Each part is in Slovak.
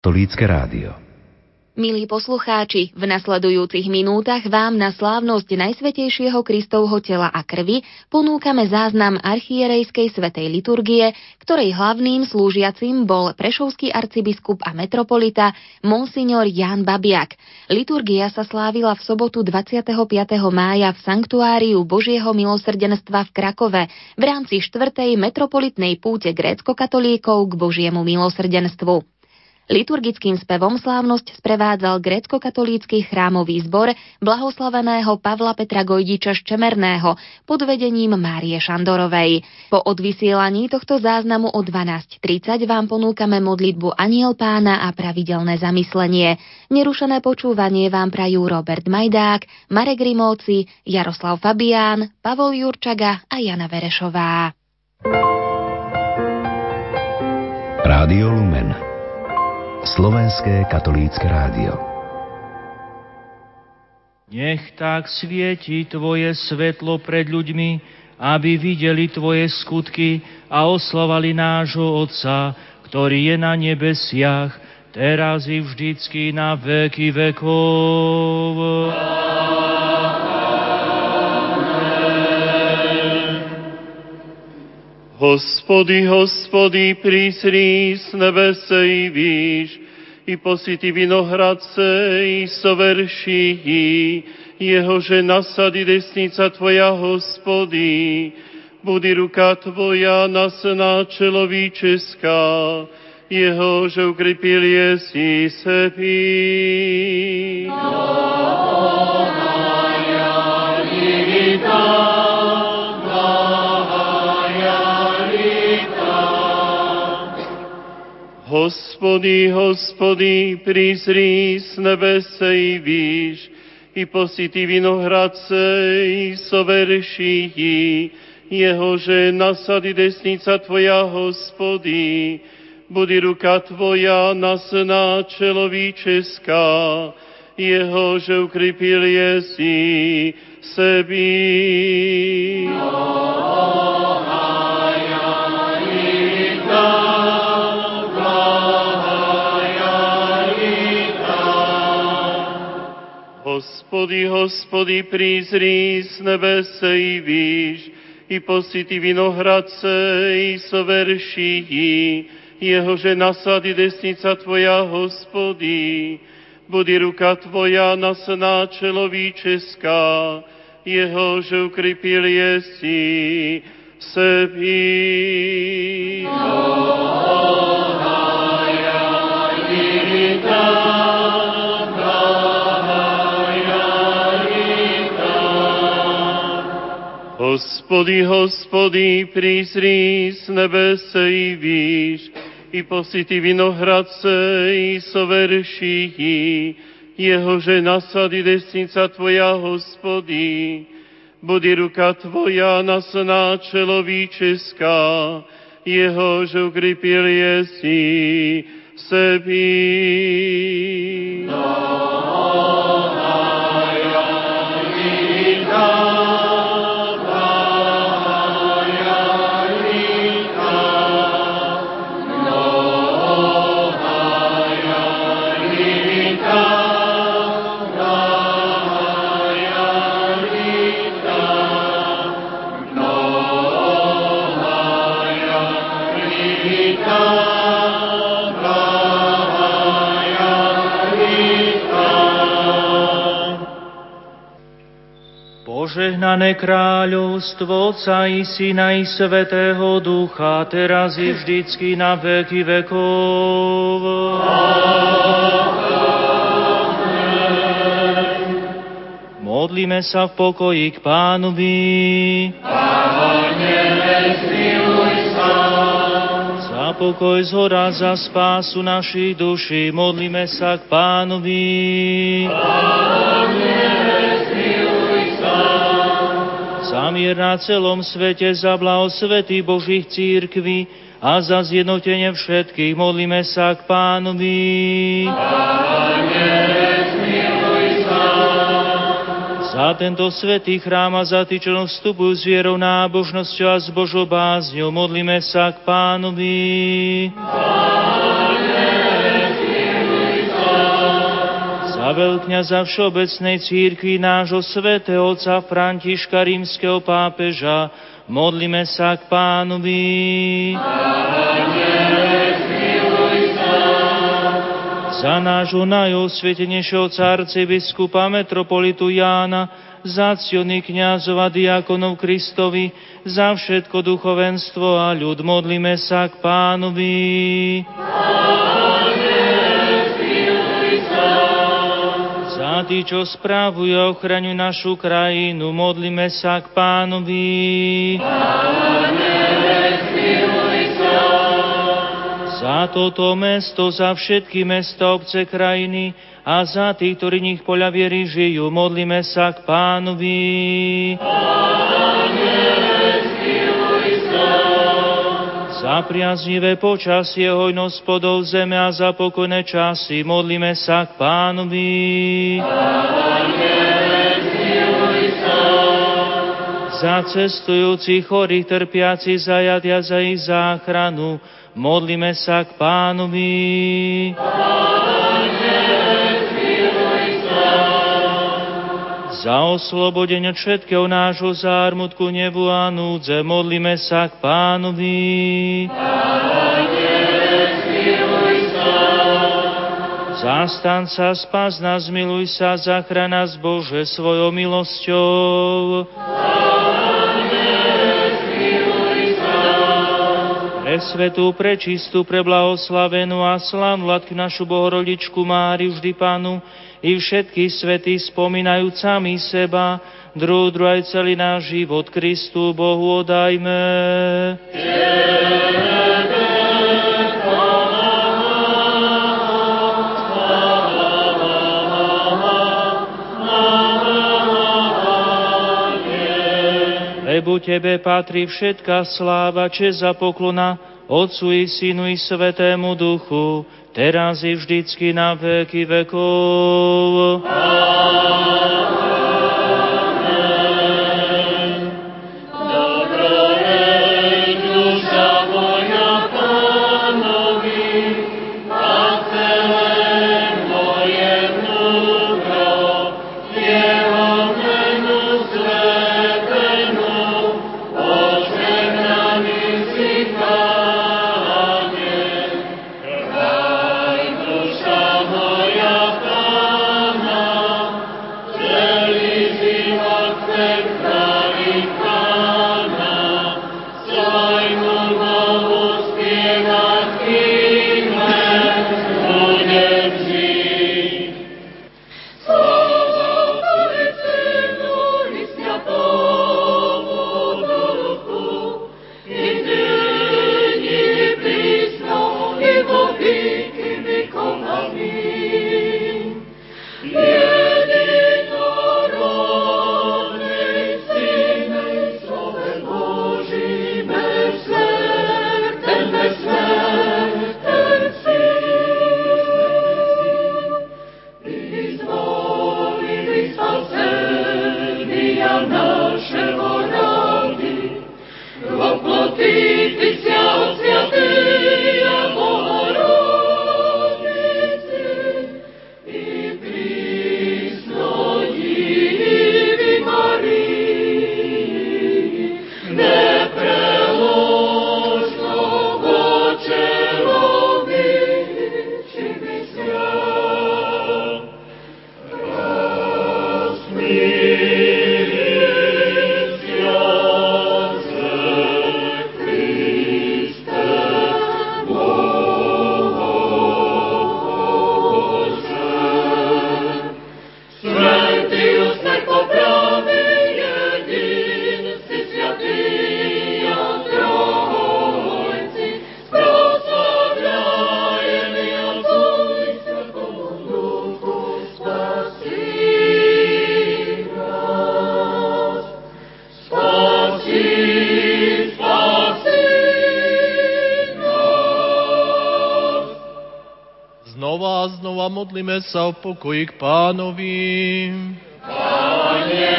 Katolícke rádio. Milí poslucháči, v nasledujúcich minútach vám na slávnosť Najsvetejšieho Kristovho tela a krvi ponúkame záznam archierejskej svetej liturgie, ktorej hlavným slúžiacim bol prešovský arcibiskup a metropolita Monsignor Jan Babiak. Liturgia sa slávila v sobotu 25. mája v Sanktuáriu Božieho milosrdenstva v Krakove v rámci 4. metropolitnej púte grécko-katolíkov k Božiemu milosrdenstvu. Liturgickým spevom slávnosť sprevádzal grécko-katolícky chrámový zbor blahoslaveného Pavla Petra Gojdiča Ščemerného pod vedením Márie Šandorovej. Po odvysielaní tohto záznamu o 12.30 vám ponúkame modlitbu Aniel pána a pravidelné zamyslenie. Nerušené počúvanie vám prajú Robert Majdák, Marek Rimovci, Jaroslav Fabián, Pavol Jurčaga a Jana Verešová. Rádio Lumen Slovenské katolícke rádio. Nech tak svieti Tvoje svetlo pred ľuďmi, aby videli Tvoje skutky a oslovali nášho Otca, ktorý je na nebesiach, teraz i vždycky na veky vekov. Hospody, hospody, prísri z nebese i výš, i posity vinohradce i soverší, jehože nasady desnica Tvoja, hospody, budi ruka Tvoja nasná čelovíčeská, jehože ukrepil jesi sebi. Hospody, hospody, prizri z nebese i výš, i posity vinohradce i soverší, jehože nasady desnica Tvoja, hospody, budi ruka Tvoja nasná čelovíčeská, jehože ukrepil jesi sebi. Hospody, hospody, prizri z nebese i výš, i posity vinohradce i soverší, jehože nasady desnica Tvoja, hospody, budi ruka Tvoja nasná čelovíčeská, jehože ukrepil jesi sebi. Hospody, hospody, prizri z nebese i výš, i posity vinohradce i soverší, jehože nasady desnica Tvoja, hospody, budi ruka Tvoja nasná čelovíčeská, jehože ukrepil jesi sebi. Požehnané kráľovstvo Otca i Syna i Svetého Ducha, teraz i vždycky na veky vekov. Modlíme sa v pokoji k Pánovi. Za pokoj z hora, za spásu našich duší, modlíme sa k Pánovi. za mier na celom svete, za blaho svety Božích církví a za zjednotenie všetkých. Modlíme sa k Pánovi. Za tento svetý chrám a za tí, čo vstupujú s vierou, nábožnosťou a s Božou bázňou, modlíme sa k Pánovi. Pane, a veľkňaza Všeobecnej církvy nášho svätého otca Františka rímskeho pápeža, modlíme sa k pánovi. Za nášho najosvietenejšieho cárce biskupa metropolitu Jána, za ciony kniazov a diakonov Kristovi, za všetko duchovenstvo a ľud modlíme sa k pánovi. Za čo správujú a ochraňujú našu krajinu, modlíme sa k pánovi. za toto mesto, za všetky mesta, obce, krajiny, a za tých, ktorí nich poľa viery žijú. Modlíme sa k pánovi. Za priaznivé počasie, hojnosť podov zeme a za pokojné časy modlíme sa k pánovi. Za cestujúcich, chorých, trpiacich, zajadia za ich záchranu, modlíme sa k pánovi. Za oslobodenie všetkého nášho zármutku, nebu a núdze modlíme sa k pánovi. Zastan sa, spas nás, miluj sa, zachrana nás Bože svojou milosťou. Pre svetú, prečistú, preblahoslavenú a slávnu latku našu Bohorodičku Máriu, vždy Pánu, i všetky svety spomínajúc sami seba, druh, aj celý náš život Kristu Bohu odajme. Lebo Tebe patrí všetká sláva, čest a poklona, Otcu i Synu i Svetému Duchu, teraz i vždycky na veky vekov. Amen. Sa o pokoj k pánovi. Pane,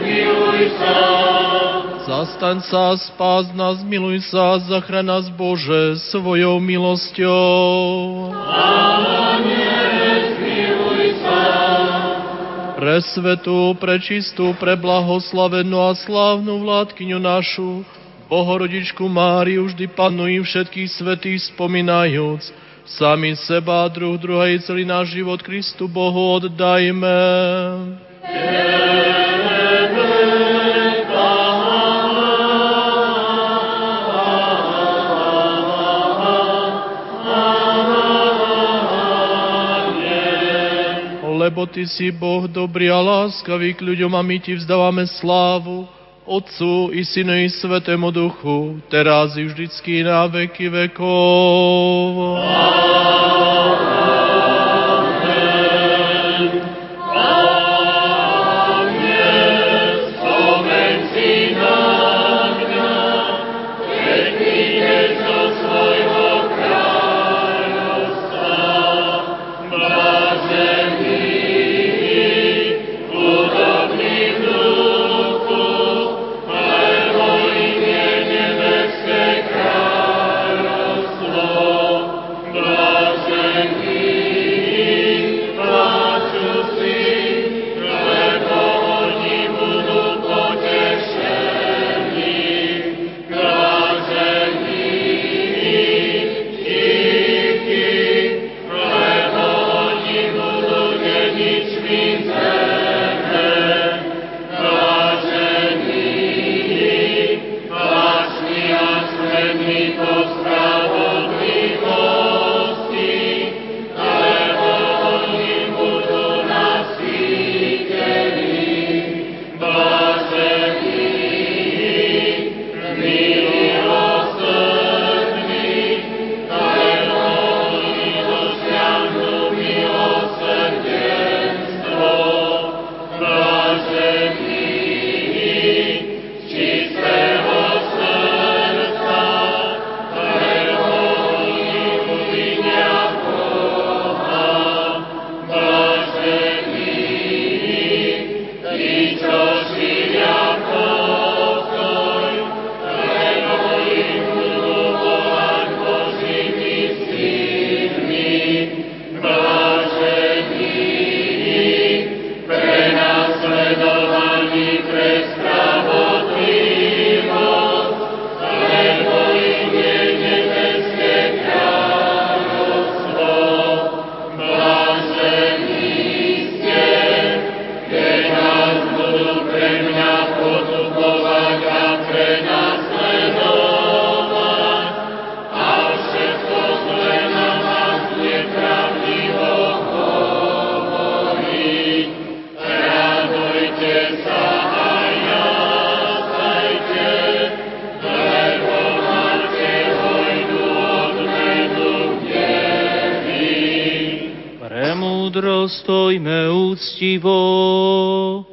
zmiluj sa. Zastaň sa, spás nás, miluj sa, zachraň nás Bože svojou milosťou. Pane, zmiluj sa. presvetú, prečistú, preblahoslavenú a slávnu vládkyňu našu, Bohorodičku Máriu, vždy panujú všetkých svetých spomínajúc, sami seba, druh druhej celý náš život Kristu Bohu oddajme. Lebo Ty si Boh dobrý a láskavý k ľuďom a my Ti vzdávame slávu, Otcu i Synu i Svetému Duchu, teraz i vždycky na veky vekov. život.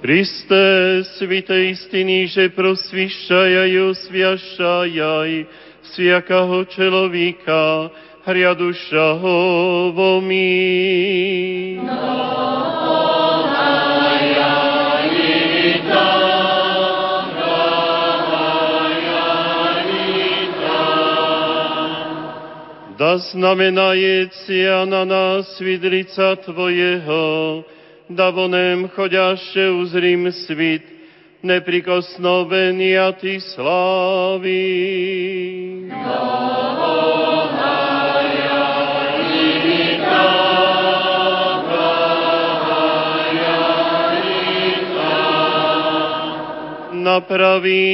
Kriste, svite istini, že prosvišćajaj, osvjašajaj svijakaho čelovika, hrjadušahovo mi. No. Mi. Da znamenajecia na nás vidlica Tvojeho, da vonem choďaše uzrím svit, neprikosnovenia Ty slávy. Napraví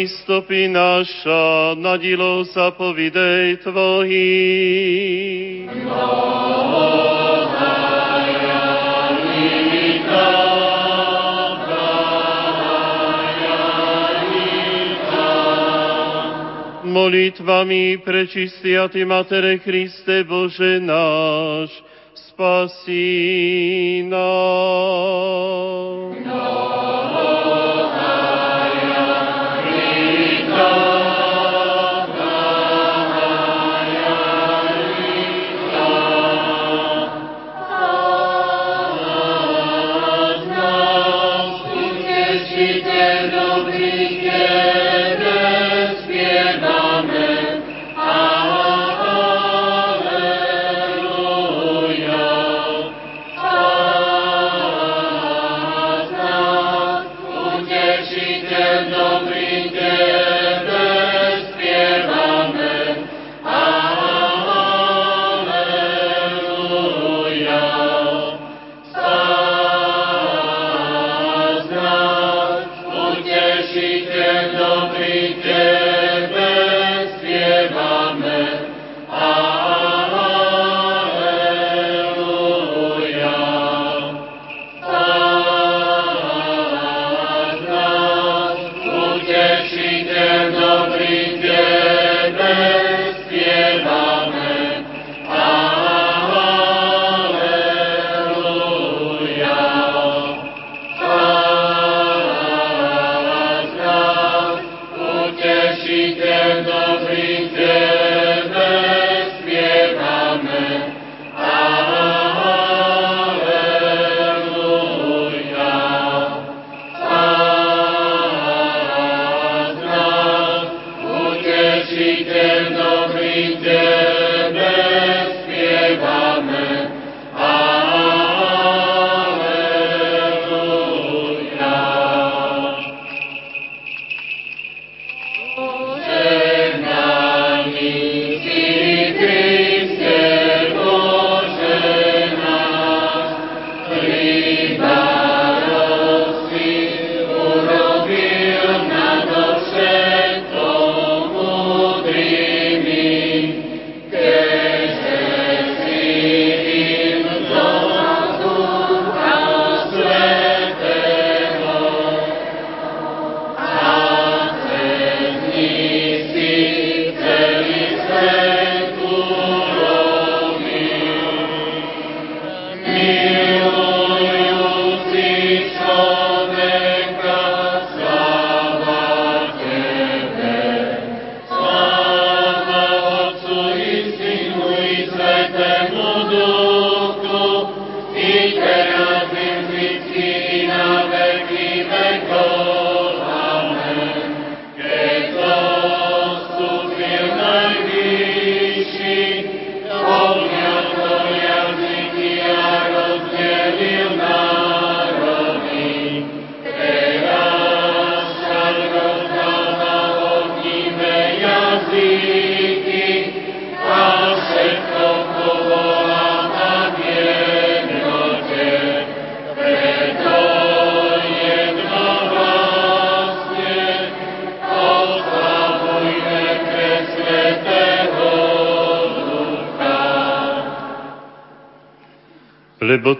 stopy naša, na dilo zapovidej Tvojich. molitvami prečistý a Ty, Matere Kriste Bože náš, spasí nás. Dobrý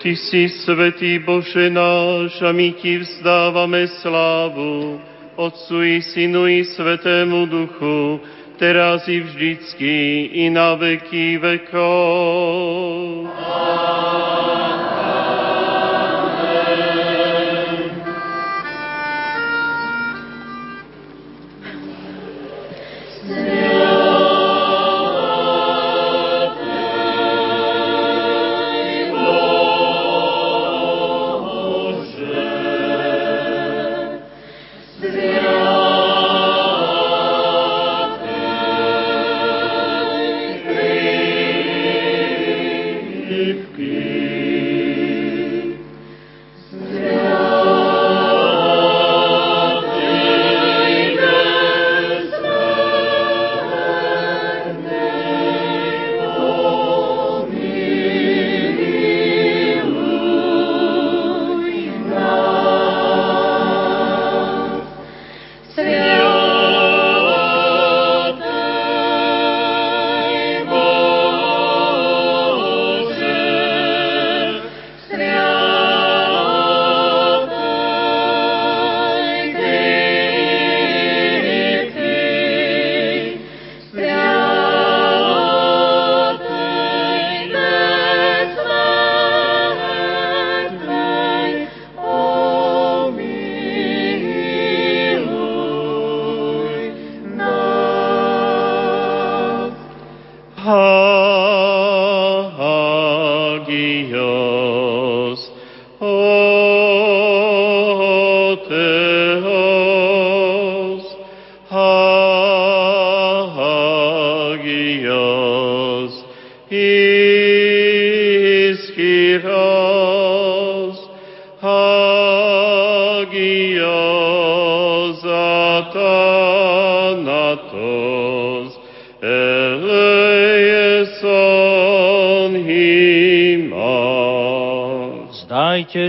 Ty si svetý Bože náš a my Ti vzdávame slávu, Otcu i Synu i Svetému Duchu, teraz i vždycky i na veky vekov.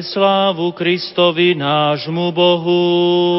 Slávu Kristovi nášmu Bohu.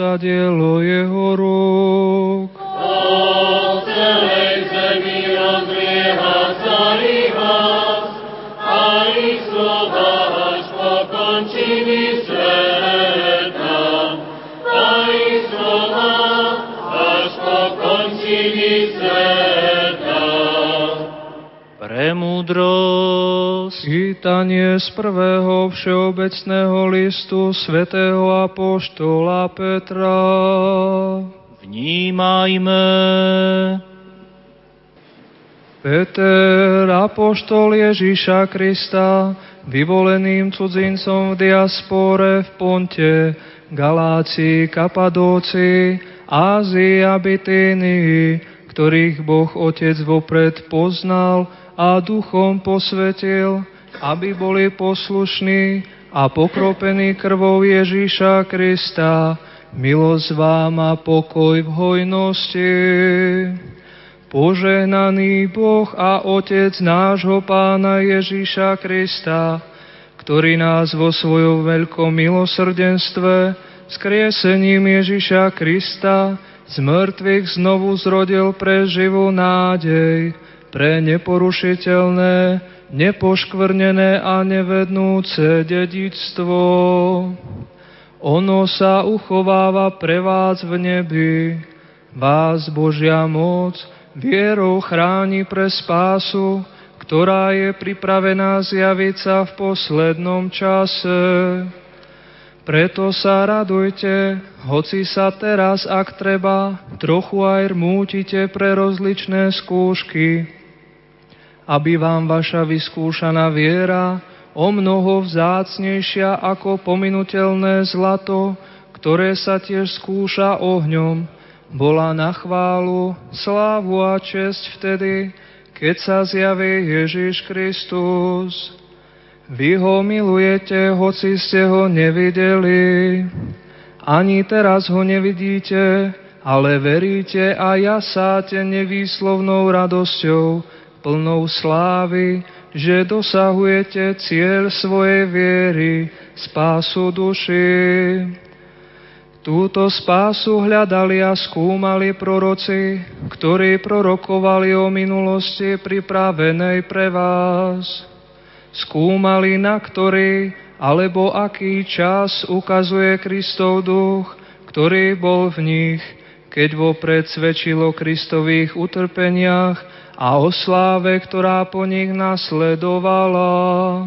sa dielo jeho rúk. Po celej zemi rozlieha celý hlas, a ich slova až po končiny sveta. A ich slova až po končiny sveta. Pre Čítanie z prvého všeobecného listu svätého Apoštola Petra. Vnímajme. Peter, apoštol Ježíša Krista, vyvoleným cudzincom v diaspore v Ponte, Galácii, Kapadócii, Ázii a Bitínii, ktorých Boh Otec vopred poznal a duchom posvetil, aby boli poslušní a pokropení krvou Ježíša Krista, milosť vám a pokoj v hojnosti. Požehnaný Boh a Otec nášho Pána Ježíša Krista, ktorý nás vo svojom veľkom milosrdenstve skriesením Ježíša Krista z mŕtvych znovu zrodil pre živú nádej, pre neporušiteľné, nepoškvrnené a nevednúce dedictvo. Ono sa uchováva pre vás v nebi, vás Božia moc, vierou chráni pre spásu, ktorá je pripravená zjaviť sa v poslednom čase. Preto sa radujte, hoci sa teraz, ak treba, trochu aj rmútite pre rozličné skúšky, aby vám vaša vyskúšaná viera, o mnoho vzácnejšia ako pominutelné zlato, ktoré sa tiež skúša ohňom, bola na chválu, slávu a česť vtedy, keď sa zjaví Ježiš Kristus. Vy ho milujete, hoci ste ho nevideli. Ani teraz ho nevidíte, ale veríte a jasáte nevýslovnou radosťou, plnou slávy, že dosahujete cieľ svojej viery, spásu duši. Túto spásu hľadali a skúmali proroci, ktorí prorokovali o minulosti pripravenej pre vás. Skúmali, na ktorý alebo aký čas ukazuje Kristov duch, ktorý bol v nich, keď vopred svedčilo Kristových utrpeniach a o sláve, ktorá po nich nasledovala.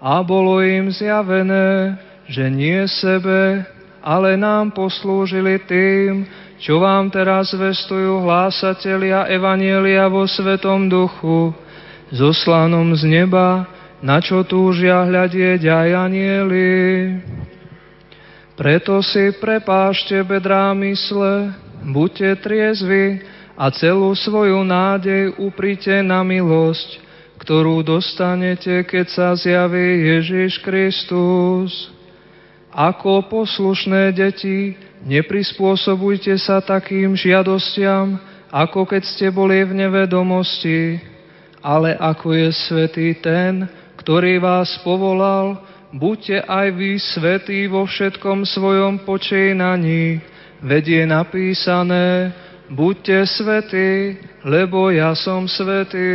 A bolo im zjavené, že nie sebe, ale nám poslúžili tým, čo vám teraz vestujú hlásatelia Evanielia vo Svetom Duchu, zoslanom z neba, na čo túžia hľadieť aj anieli. Preto si prepášte bedrá mysle, buďte triezvi a celú svoju nádej uprite na milosť, ktorú dostanete, keď sa zjaví Ježiš Kristus. Ako poslušné deti, neprispôsobujte sa takým žiadostiam, ako keď ste boli v nevedomosti, ale ako je svetý ten, ktorý vás povolal, buďte aj vy svetí vo všetkom svojom počínaní, veď je napísané, buďte svetí, lebo ja som svetý.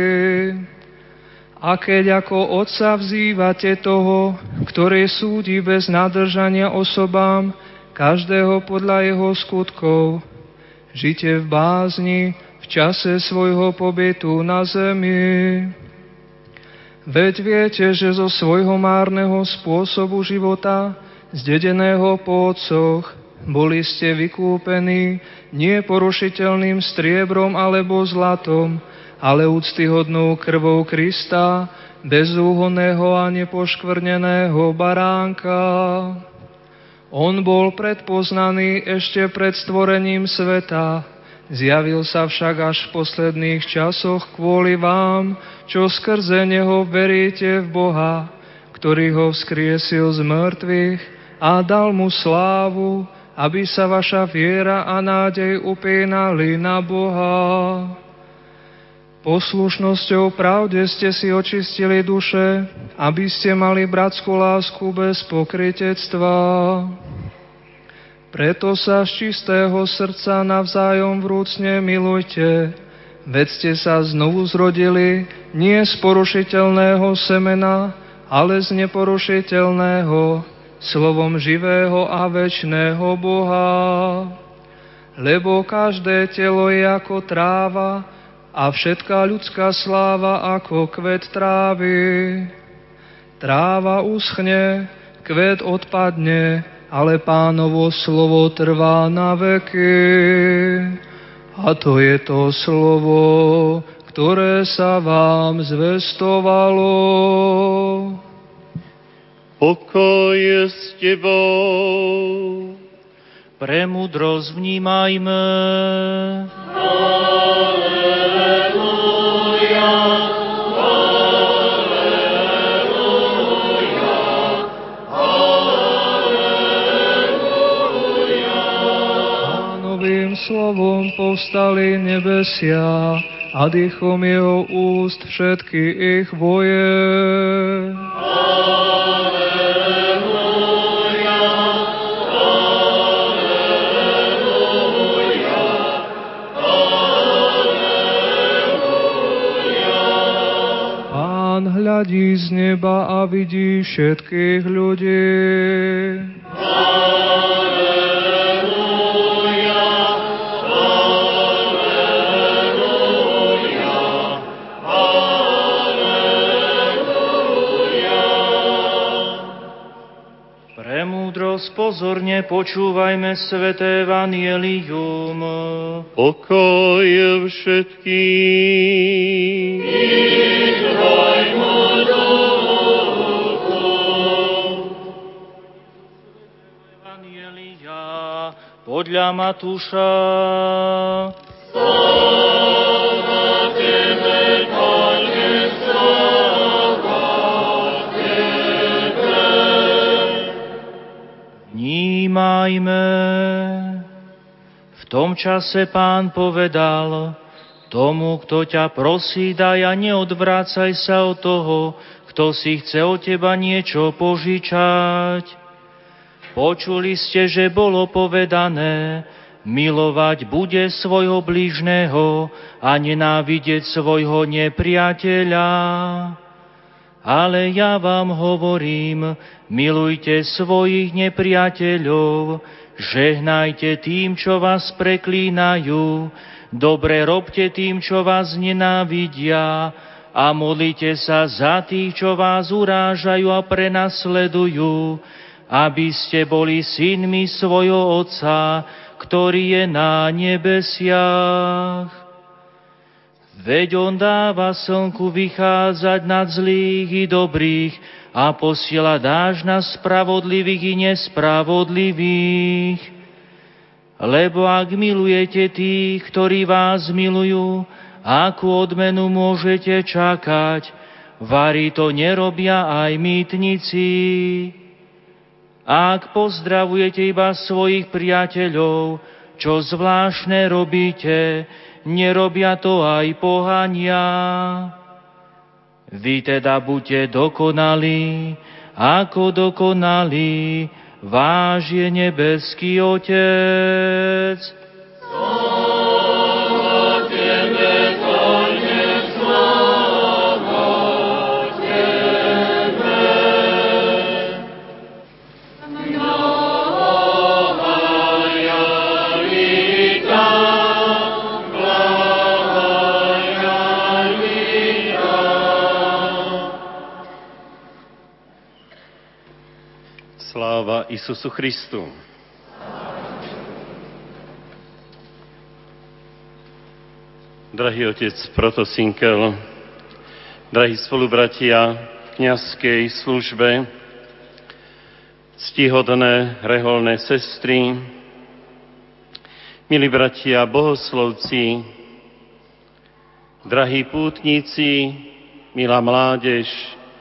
A keď ako Otca vzývate toho, ktorý súdi bez nadržania osobám, každého podľa jeho skutkov, žite v bázni v čase svojho pobytu na zemi. Veď viete, že zo svojho márneho spôsobu života, zdedeného po otcoch, boli ste vykúpení nie porušiteľným striebrom alebo zlatom, ale úctyhodnou krvou Krista, bezúhonného a nepoškvrneného baránka. On bol predpoznaný ešte pred stvorením sveta, zjavil sa však až v posledných časoch kvôli vám, čo skrze Neho veríte v Boha, ktorý ho vzkriesil z mŕtvych a dal mu slávu, aby sa vaša viera a nádej upínali na Boha. Poslušnosťou pravde ste si očistili duše, aby ste mali bratskú lásku bez pokrytectva. Preto sa z čistého srdca navzájom vrúcne milujte, veď ste sa znovu zrodili nie z porušiteľného semena, ale z neporušiteľného, slovom živého a väčšného Boha. Lebo každé telo je ako tráva, a všetká ľudská sláva ako kvet trávy. Tráva uschne, kvet odpadne, ale pánovo slovo trvá na veky. A to je to slovo, ktoré sa vám zvestovalo. Pokoj s tebou. Premudrosť vnímajme. Pánovým slovom povstali nebesia a dýchom jeho úst všetky ich boje. Pán hľadí z neba a vidí všetkých ľudí. Premúdrosť pozorne počúvajme sveté Evangelium. Pokoj všetkým. Podľa Matúša. Vnímajme. V tom čase pán povedal, tomu, kto ťa prosí, daj a neodvrácaj sa od toho, kto si chce od teba niečo požičať. Počuli ste, že bolo povedané, milovať bude svojho blížneho a nenávidieť svojho nepriateľa. Ale ja vám hovorím, milujte svojich nepriateľov, žehnajte tým, čo vás preklínajú, dobre robte tým, čo vás nenávidia a modlite sa za tých, čo vás urážajú a prenasledujú, aby ste boli synmi svojho Otca, ktorý je na nebesiach. Veď on dáva slnku vychádzať nad zlých i dobrých a posiela dáž na spravodlivých i nespravodlivých. Lebo ak milujete tých, ktorí vás milujú, akú odmenu môžete čakať? Vari to nerobia aj mýtnici. Ak pozdravujete iba svojich priateľov, čo zvláštne robíte, nerobia to aj pohania. Vy teda buďte dokonalí, ako dokonalí váš je nebeský Otec. Sláva Isusu Christu. Drahý otec Protosinkel, drahí spolubratia v kniazkej službe, ctihodné reholné sestry, milí bratia bohoslovci, drahí pútnici, milá mládež,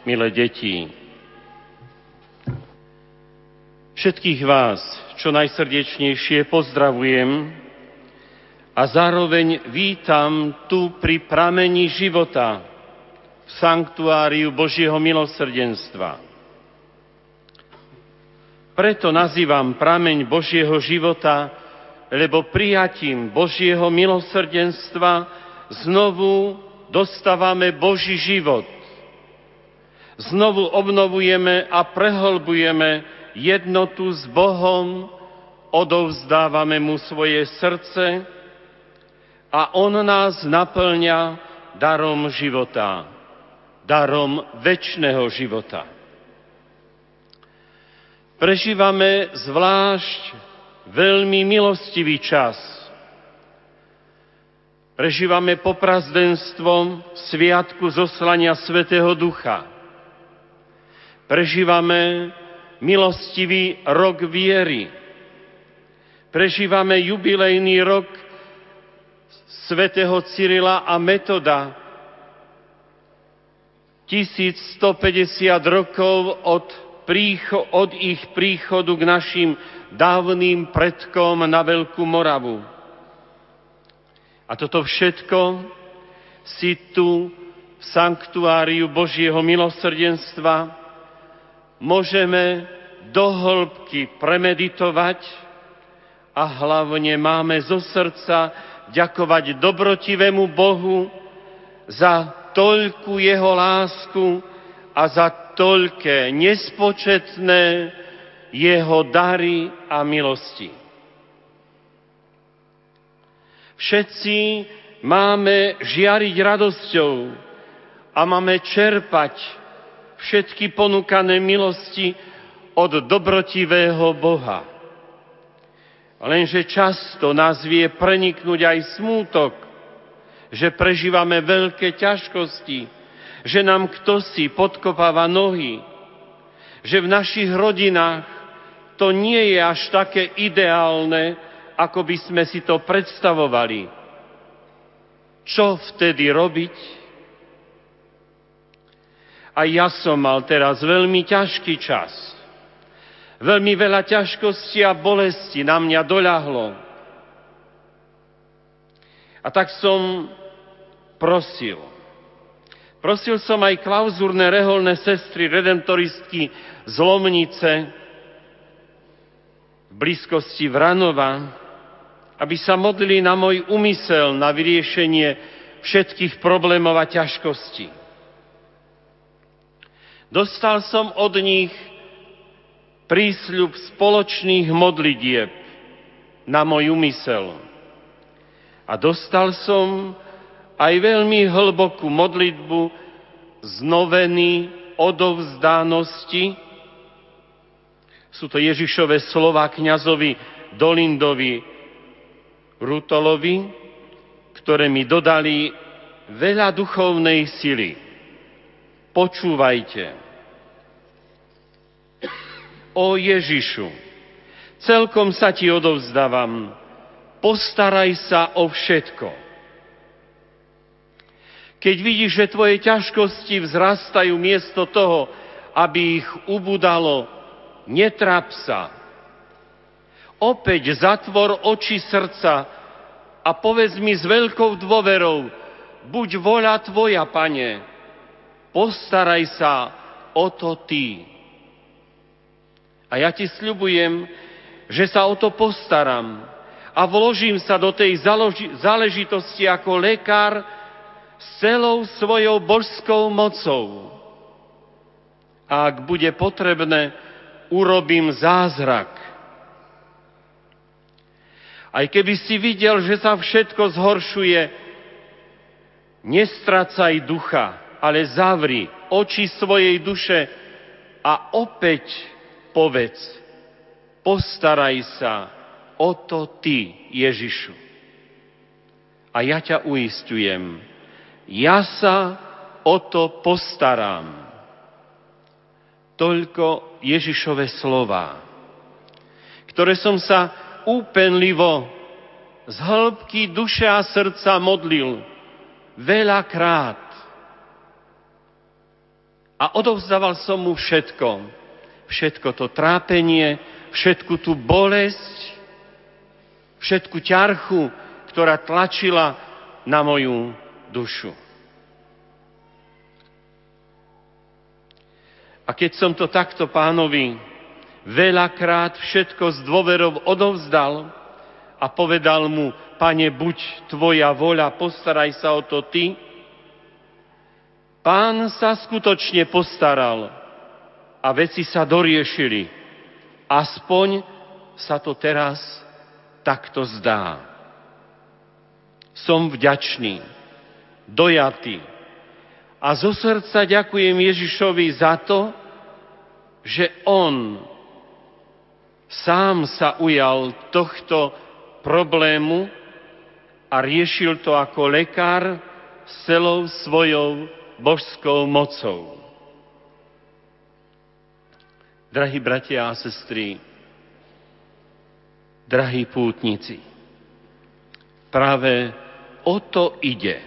milé deti. Všetkých vás, čo najsrdečnejšie pozdravujem a zároveň vítam tu pri pramení života v sanktuáriu Božieho milosrdenstva. Preto nazývam prameň Božieho života, lebo prijatím Božieho milosrdenstva znovu dostávame Boží život. Znovu obnovujeme a prehlbujeme jednotu s Bohom, odovzdávame mu svoje srdce a On nás naplňa darom života, darom väčšného života. Prežívame zvlášť veľmi milostivý čas. Prežívame poprazdenstvo sviatku zoslania Svetého Ducha. Prežívame milostivý rok viery. Prežívame jubilejný rok svätého Cyrila a Metoda. 1150 rokov od, prícho, od ich príchodu k našim dávnym predkom na Veľkú Moravu. A toto všetko si tu v sanktuáriu Božieho milosrdenstva môžeme do hĺbky premeditovať a hlavne máme zo srdca ďakovať dobrotivému Bohu za toľkú jeho lásku a za toľké nespočetné jeho dary a milosti. Všetci máme žiariť radosťou a máme čerpať všetky ponúkané milosti od dobrotivého Boha. Lenže často nás vie preniknúť aj smútok, že prežívame veľké ťažkosti, že nám kto si podkopáva nohy, že v našich rodinách to nie je až také ideálne, ako by sme si to predstavovali. Čo vtedy robiť? A ja som mal teraz veľmi ťažký čas – Veľmi veľa ťažkostí a bolesti na mňa doľahlo. A tak som prosil. Prosil som aj klauzúrne reholné sestry, redemptoristky z Lomnice v blízkosti Vranova, aby sa modlili na môj úmysel na vyriešenie všetkých problémov a ťažkostí. Dostal som od nich prísľub spoločných modlitieb na môj úmysel. A dostal som aj veľmi hlbokú modlitbu znovený odovzdánosti. Sú to Ježišové slova kňazovi Dolindovi Rutolovi, ktoré mi dodali veľa duchovnej sily. Počúvajte. O Ježišu, celkom sa ti odovzdávam, postaraj sa o všetko. Keď vidíš, že tvoje ťažkosti vzrastajú miesto toho, aby ich ubudalo, netrap sa. Opäť zatvor oči srdca a povedz mi s veľkou dôverou, buď voľa tvoja, pane, postaraj sa o to ty. A ja ti sľubujem, že sa o to postaram a vložím sa do tej záležitosti ako lekár s celou svojou božskou mocou. A ak bude potrebné, urobím zázrak. Aj keby si videl, že sa všetko zhoršuje, nestracaj ducha, ale zavri oči svojej duše a opäť povedz, postaraj sa o to ty, Ježišu. A ja ťa uistujem, ja sa o to postarám. Toľko Ježišove slova, ktoré som sa úpenlivo z hĺbky duše a srdca modlil veľakrát. A odovzdával som mu všetko všetko to trápenie, všetku tú bolesť, všetku ťarchu, ktorá tlačila na moju dušu. A keď som to takto pánovi veľakrát všetko s dôverou odovzdal a povedal mu, pane, buď tvoja voľa, postaraj sa o to ty, pán sa skutočne postaral a veci sa doriešili. Aspoň sa to teraz takto zdá. som vďačný, dojatý. A zo srdca ďakujem Ježišovi za to, že on sám sa ujal tohto problému a riešil to ako lekár s celou svojou božskou mocou. Drahí bratia a sestry, drahí pútnici, práve o to ide.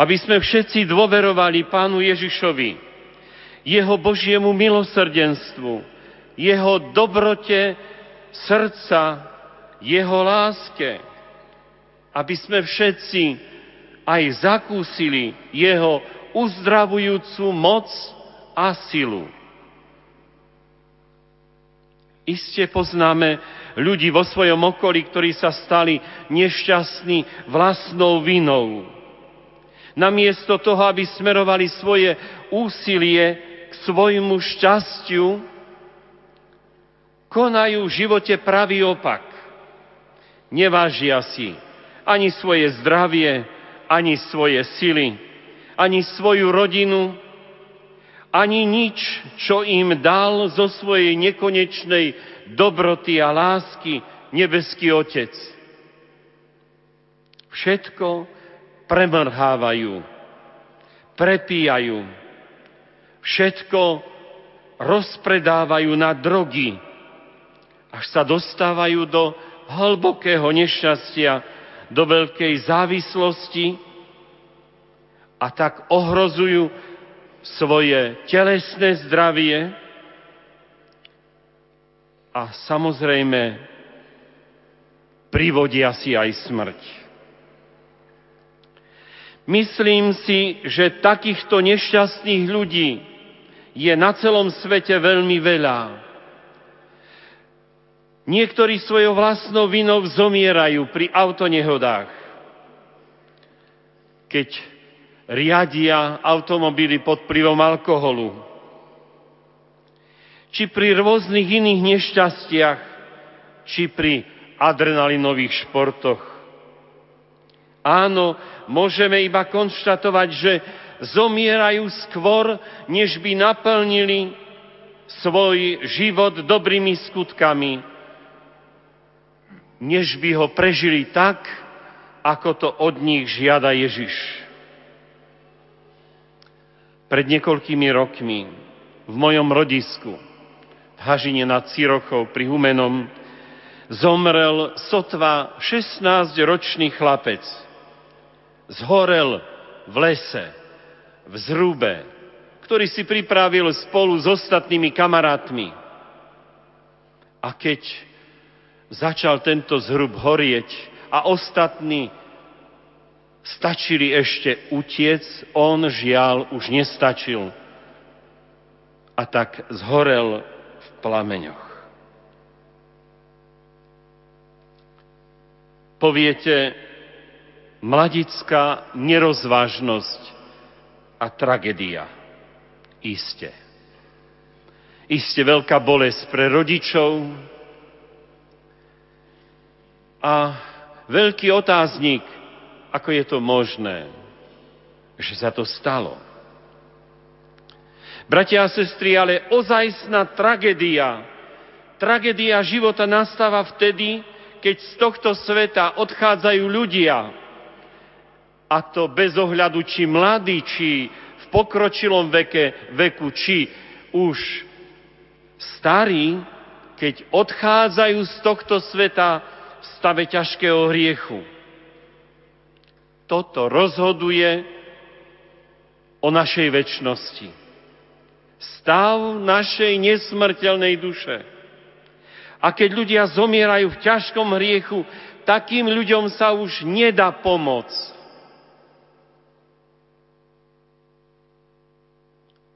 Aby sme všetci dôverovali Pánu Ježišovi, Jeho Božiemu milosrdenstvu, Jeho dobrote srdca, Jeho láske. Aby sme všetci aj zakúsili Jeho uzdravujúcu moc a silu. Iste poznáme ľudí vo svojom okolí, ktorí sa stali nešťastní vlastnou vinou. Namiesto toho, aby smerovali svoje úsilie k svojmu šťastiu, konajú v živote pravý opak. Nevážia si ani svoje zdravie, ani svoje sily, ani svoju rodinu, ani nič, čo im dal zo svojej nekonečnej dobroty a lásky nebeský Otec. Všetko premrhávajú, prepíjajú, všetko rozpredávajú na drogy, až sa dostávajú do hlbokého nešťastia, do veľkej závislosti a tak ohrozujú svoje telesné zdravie a samozrejme privodia si aj smrť. Myslím si, že takýchto nešťastných ľudí je na celom svete veľmi veľa. Niektorí svojou vlastnou vinou zomierajú pri autonehodách. Keď riadia automobily pod vplyvom alkoholu. Či pri rôznych iných nešťastiach, či pri adrenalinových športoch. Áno, môžeme iba konštatovať, že zomierajú skôr, než by naplnili svoj život dobrými skutkami, než by ho prežili tak, ako to od nich žiada Ježiš. Pred niekoľkými rokmi v mojom rodisku v Hažine nad Cirochou pri Humenom zomrel sotva 16-ročný chlapec. Zhorel v lese, v zrube, ktorý si pripravil spolu s ostatnými kamarátmi. A keď začal tento zhrub horieť a ostatní stačili ešte utiec, on žiaľ už nestačil a tak zhorel v plameňoch. Poviete, mladická nerozvážnosť a tragédia. Iste. Iste veľká bolesť pre rodičov a veľký otáznik – ako je to možné, že sa to stalo? Bratia a sestry, ale ozajstná tragédia, tragédia života nastáva vtedy, keď z tohto sveta odchádzajú ľudia. A to bez ohľadu, či mladí, či v pokročilom veke, veku, či už starí, keď odchádzajú z tohto sveta v stave ťažkého hriechu toto rozhoduje o našej väčšnosti. Stav našej nesmrteľnej duše. A keď ľudia zomierajú v ťažkom hriechu, takým ľuďom sa už nedá pomôcť.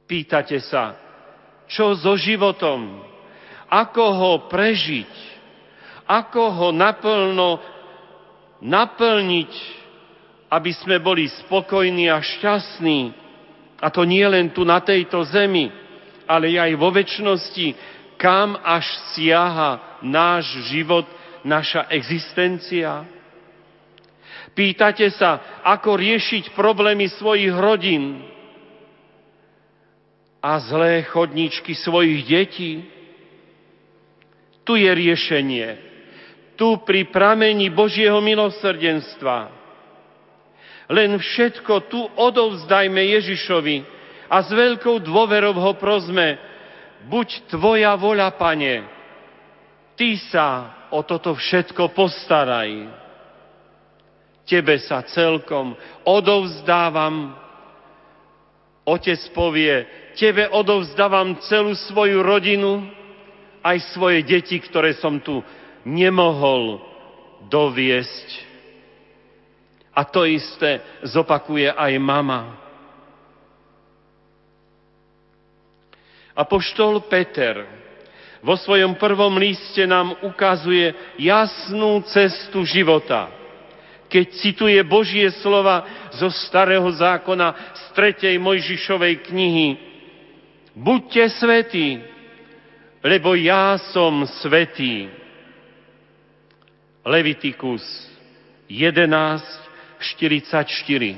Pýtate sa, čo so životom? Ako ho prežiť? Ako ho naplno naplniť aby sme boli spokojní a šťastní. A to nie len tu na tejto zemi, ale aj vo väčšnosti, kam až siaha náš život, naša existencia. Pýtate sa, ako riešiť problémy svojich rodín a zlé chodničky svojich detí. Tu je riešenie. Tu pri pramení Božieho milosrdenstva. Len všetko tu odovzdajme Ježišovi a s veľkou dôverou ho prosme, buď tvoja voľa, pane, ty sa o toto všetko postaraj. Tebe sa celkom odovzdávam. Otec povie, tebe odovzdávam celú svoju rodinu, aj svoje deti, ktoré som tu nemohol doviesť. A to isté zopakuje aj mama. Apoštol Peter vo svojom prvom liste nám ukazuje jasnú cestu života. Keď cituje Božie slova zo starého zákona z tretej Mojžišovej knihy. Buďte svetí, lebo ja som svetý. Levitikus 11.44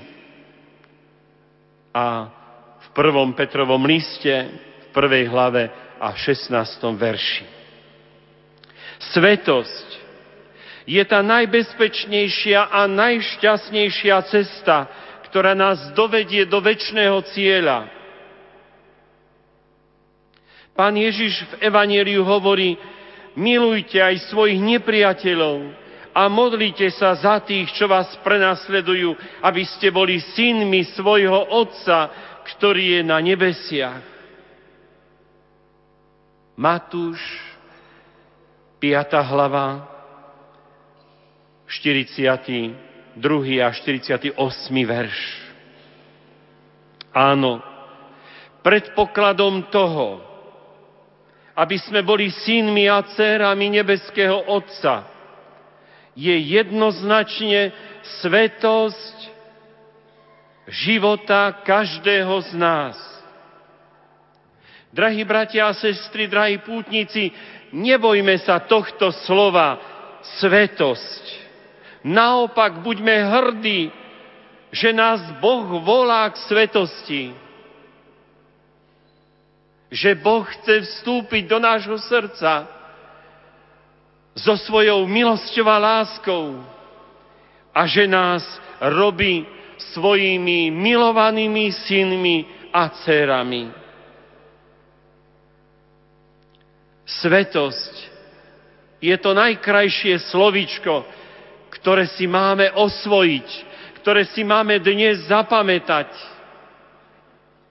A v prvom Petrovom liste, v prvej hlave a 16. verši. Svetosť je tá najbezpečnejšia a najšťastnejšia cesta, ktorá nás dovedie do väčšného cieľa. Pán Ježiš v Evangeliu hovorí, milujte aj svojich nepriateľov a modlite sa za tých, čo vás prenasledujú, aby ste boli synmi svojho Otca, ktorý je na nebesiach. Matúš, 5. hlava, 42. a 48. verš. Áno, predpokladom toho, aby sme boli synmi a dcerami nebeského Otca, je jednoznačne svetosť života každého z nás. Drahí bratia a sestry, drahí pútnici, nebojme sa tohto slova svetosť. Naopak buďme hrdí, že nás Boh volá k svetosti. Že Boh chce vstúpiť do nášho srdca so svojou milosťou a láskou a že nás robí svojimi milovanými synmi a dcerami. Svetosť je to najkrajšie slovičko, ktoré si máme osvojiť, ktoré si máme dnes zapamätať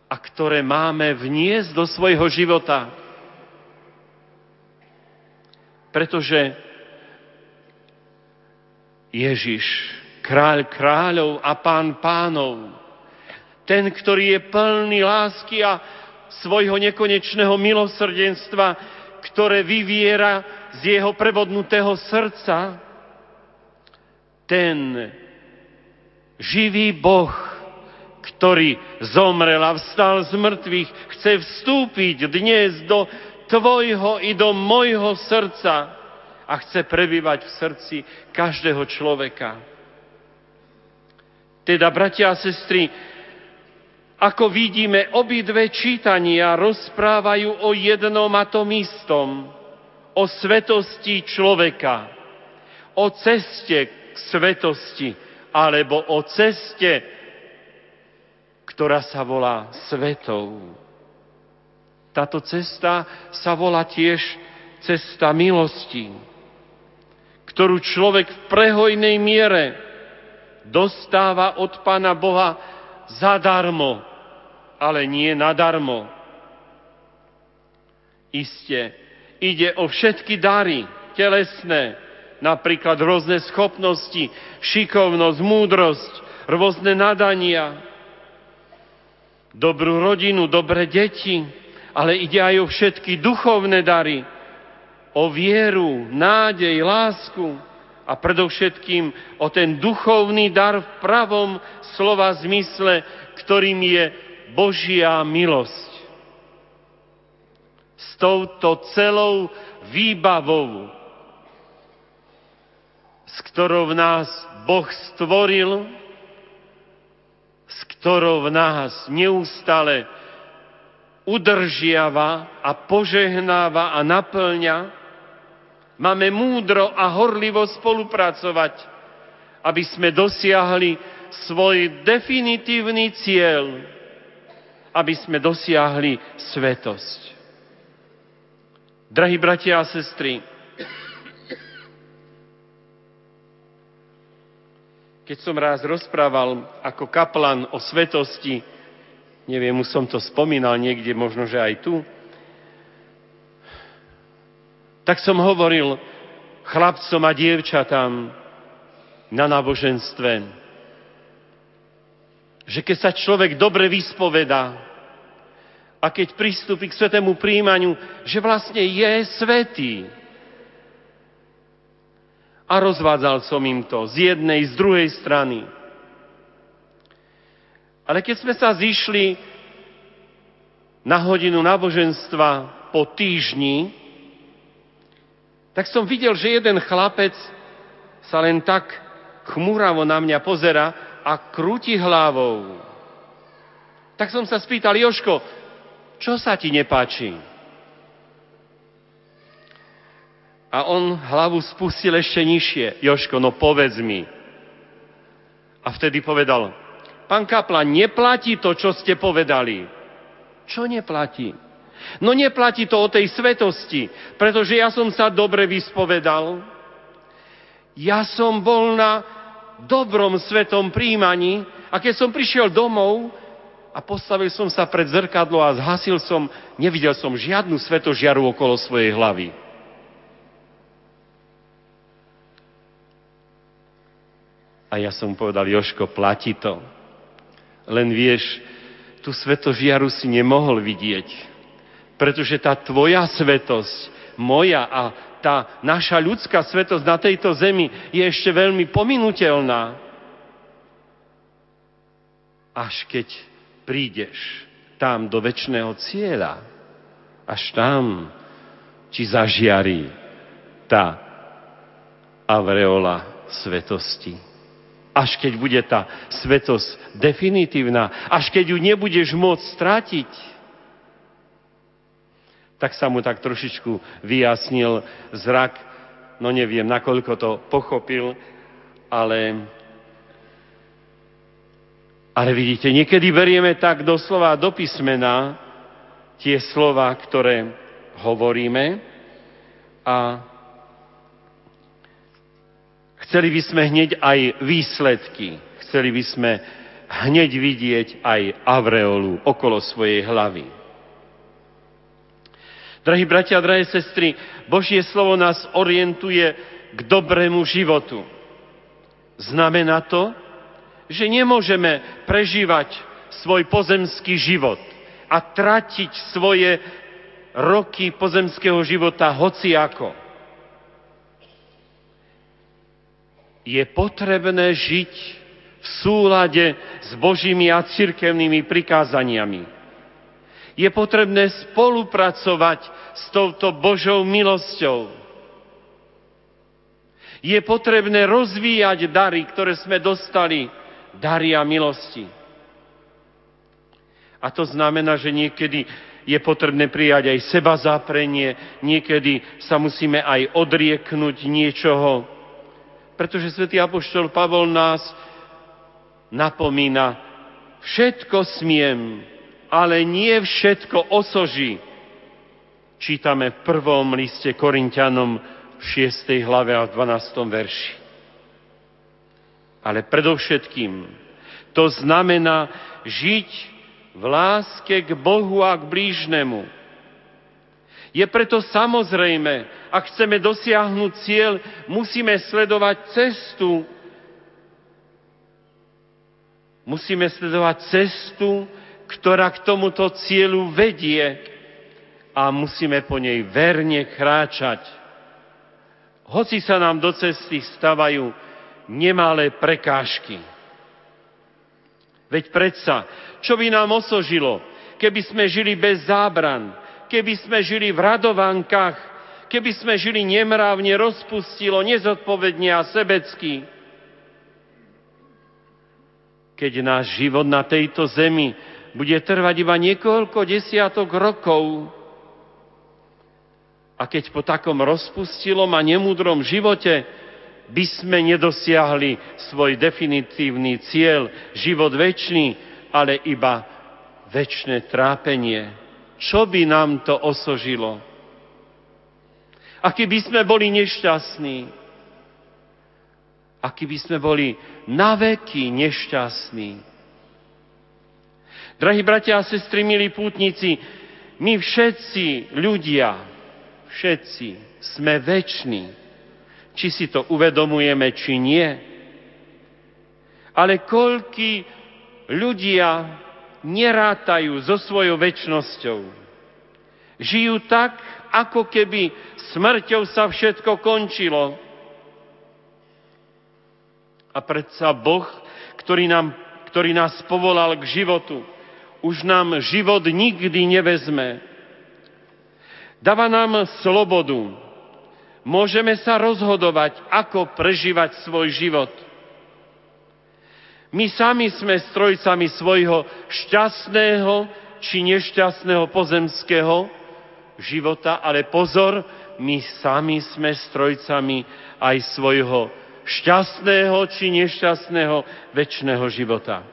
a ktoré máme vniesť do svojho života. Pretože Ježiš, kráľ kráľov a pán pánov, ten, ktorý je plný lásky a svojho nekonečného milosrdenstva, ktoré vyviera z jeho prevodnutého srdca, ten živý Boh, ktorý zomrel a vstal z mŕtvych, chce vstúpiť dnes do tvojho i do mojho srdca a chce prebývať v srdci každého človeka. Teda, bratia a sestry, ako vidíme, obidve čítania rozprávajú o jednom a tom istom, o svetosti človeka, o ceste k svetosti, alebo o ceste, ktorá sa volá svetou. Táto cesta sa volá tiež cesta milosti, ktorú človek v prehojnej miere dostáva od Pána Boha zadarmo ale nie nadarmo. Isté, ide o všetky dary telesné, napríklad rôzne schopnosti, šikovnosť, múdrosť, rôzne nadania, dobrú rodinu, dobré deti, ale ide aj o všetky duchovné dary, o vieru, nádej, lásku a predovšetkým o ten duchovný dar v pravom slova zmysle, ktorým je Božia milosť. S touto celou výbavou s ktorou nás Boh stvoril, s ktorou nás neustále udržiava a požehnáva a naplňa. Máme múdro a horlivo spolupracovať, aby sme dosiahli svoj definitívny cieľ, aby sme dosiahli svetosť. Drahí bratia a sestry, keď som raz rozprával ako kaplan o svetosti, neviem, už som to spomínal niekde, možno, že aj tu, tak som hovoril chlapcom a dievčatám na náboženstve, že keď sa človek dobre vyspovedá, a keď pristúpi k svetému príjmaniu, že vlastne je svetý. A rozvádzal som im to z jednej, z druhej strany. Ale keď sme sa zišli na hodinu náboženstva po týždni, tak som videl, že jeden chlapec sa len tak chmúravo na mňa pozera a krúti hlavou. Tak som sa spýtal, Joško, čo sa ti nepáči? A on hlavu spustil ešte nižšie. Joško, no povedz mi. A vtedy povedal, pán Kapla, neplatí to, čo ste povedali. Čo neplatí? No neplatí to o tej svetosti, pretože ja som sa dobre vyspovedal. Ja som bol na dobrom svetom príjmaní a keď som prišiel domov, a postavil som sa pred zrkadlo a zhasil som, nevidel som žiadnu svetožiaru okolo svojej hlavy. A ja som povedal, Joško, platí to. Len vieš, tú svetožiaru si nemohol vidieť, pretože tá tvoja svetosť, moja a tá naša ľudská svetosť na tejto zemi je ešte veľmi pominutelná. Až keď prídeš tam do väčšného cieľa, až tam ti zažiari tá avreola svetosti. Až keď bude tá svetosť definitívna, až keď ju nebudeš môcť stratiť, tak sa mu tak trošičku vyjasnil zrak, no neviem, nakoľko to pochopil, ale ale vidíte, niekedy berieme tak doslova do písmena tie slova, ktoré hovoríme a chceli by sme hneď aj výsledky, chceli by sme hneď vidieť aj avreolu okolo svojej hlavy. Drahí bratia a drahé sestry, Božie slovo nás orientuje k dobrému životu. Znamená to, že nemôžeme prežívať svoj pozemský život a tratiť svoje roky pozemského života hociako. Je potrebné žiť v súlade s Božími a cirkevnými prikázaniami. Je potrebné spolupracovať s touto Božou milosťou. Je potrebné rozvíjať dary, ktoré sme dostali dary a milosti. A to znamená, že niekedy je potrebné prijať aj seba záprenie, niekedy sa musíme aj odrieknúť niečoho. Pretože svätý Apoštol Pavol nás napomína, všetko smiem, ale nie všetko osoží. Čítame v prvom liste Korintianom v 6. hlave a v 12. verši ale predovšetkým to znamená žiť v láske k Bohu a k blížnemu. Je preto samozrejme, ak chceme dosiahnuť cieľ, musíme sledovať cestu. Musíme sledovať cestu, ktorá k tomuto cieľu vedie a musíme po nej verne kráčať. Hoci sa nám do cesty stavajú nemalé prekážky. Veď predsa, čo by nám osožilo, keby sme žili bez zábran, keby sme žili v radovankách, keby sme žili nemrávne, rozpustilo, nezodpovedne a sebecky. Keď náš život na tejto zemi bude trvať iba niekoľko desiatok rokov, a keď po takom rozpustilom a nemúdrom živote by sme nedosiahli svoj definitívny cieľ, život väčší, ale iba väčšie trápenie. Čo by nám to osožilo? Aký by sme boli nešťastní? Aký by sme boli naveky nešťastní? Drahí bratia a sestry, milí pútnici, my všetci ľudia, všetci sme väčší či si to uvedomujeme, či nie. Ale koľky ľudia nerátajú so svojou väčšnosťou. Žijú tak, ako keby smrťou sa všetko končilo. A predsa Boh, ktorý, nám, ktorý nás povolal k životu, už nám život nikdy nevezme. Dáva nám slobodu, môžeme sa rozhodovať, ako prežívať svoj život. My sami sme strojcami svojho šťastného či nešťastného pozemského života, ale pozor, my sami sme strojcami aj svojho šťastného či nešťastného väčšného života.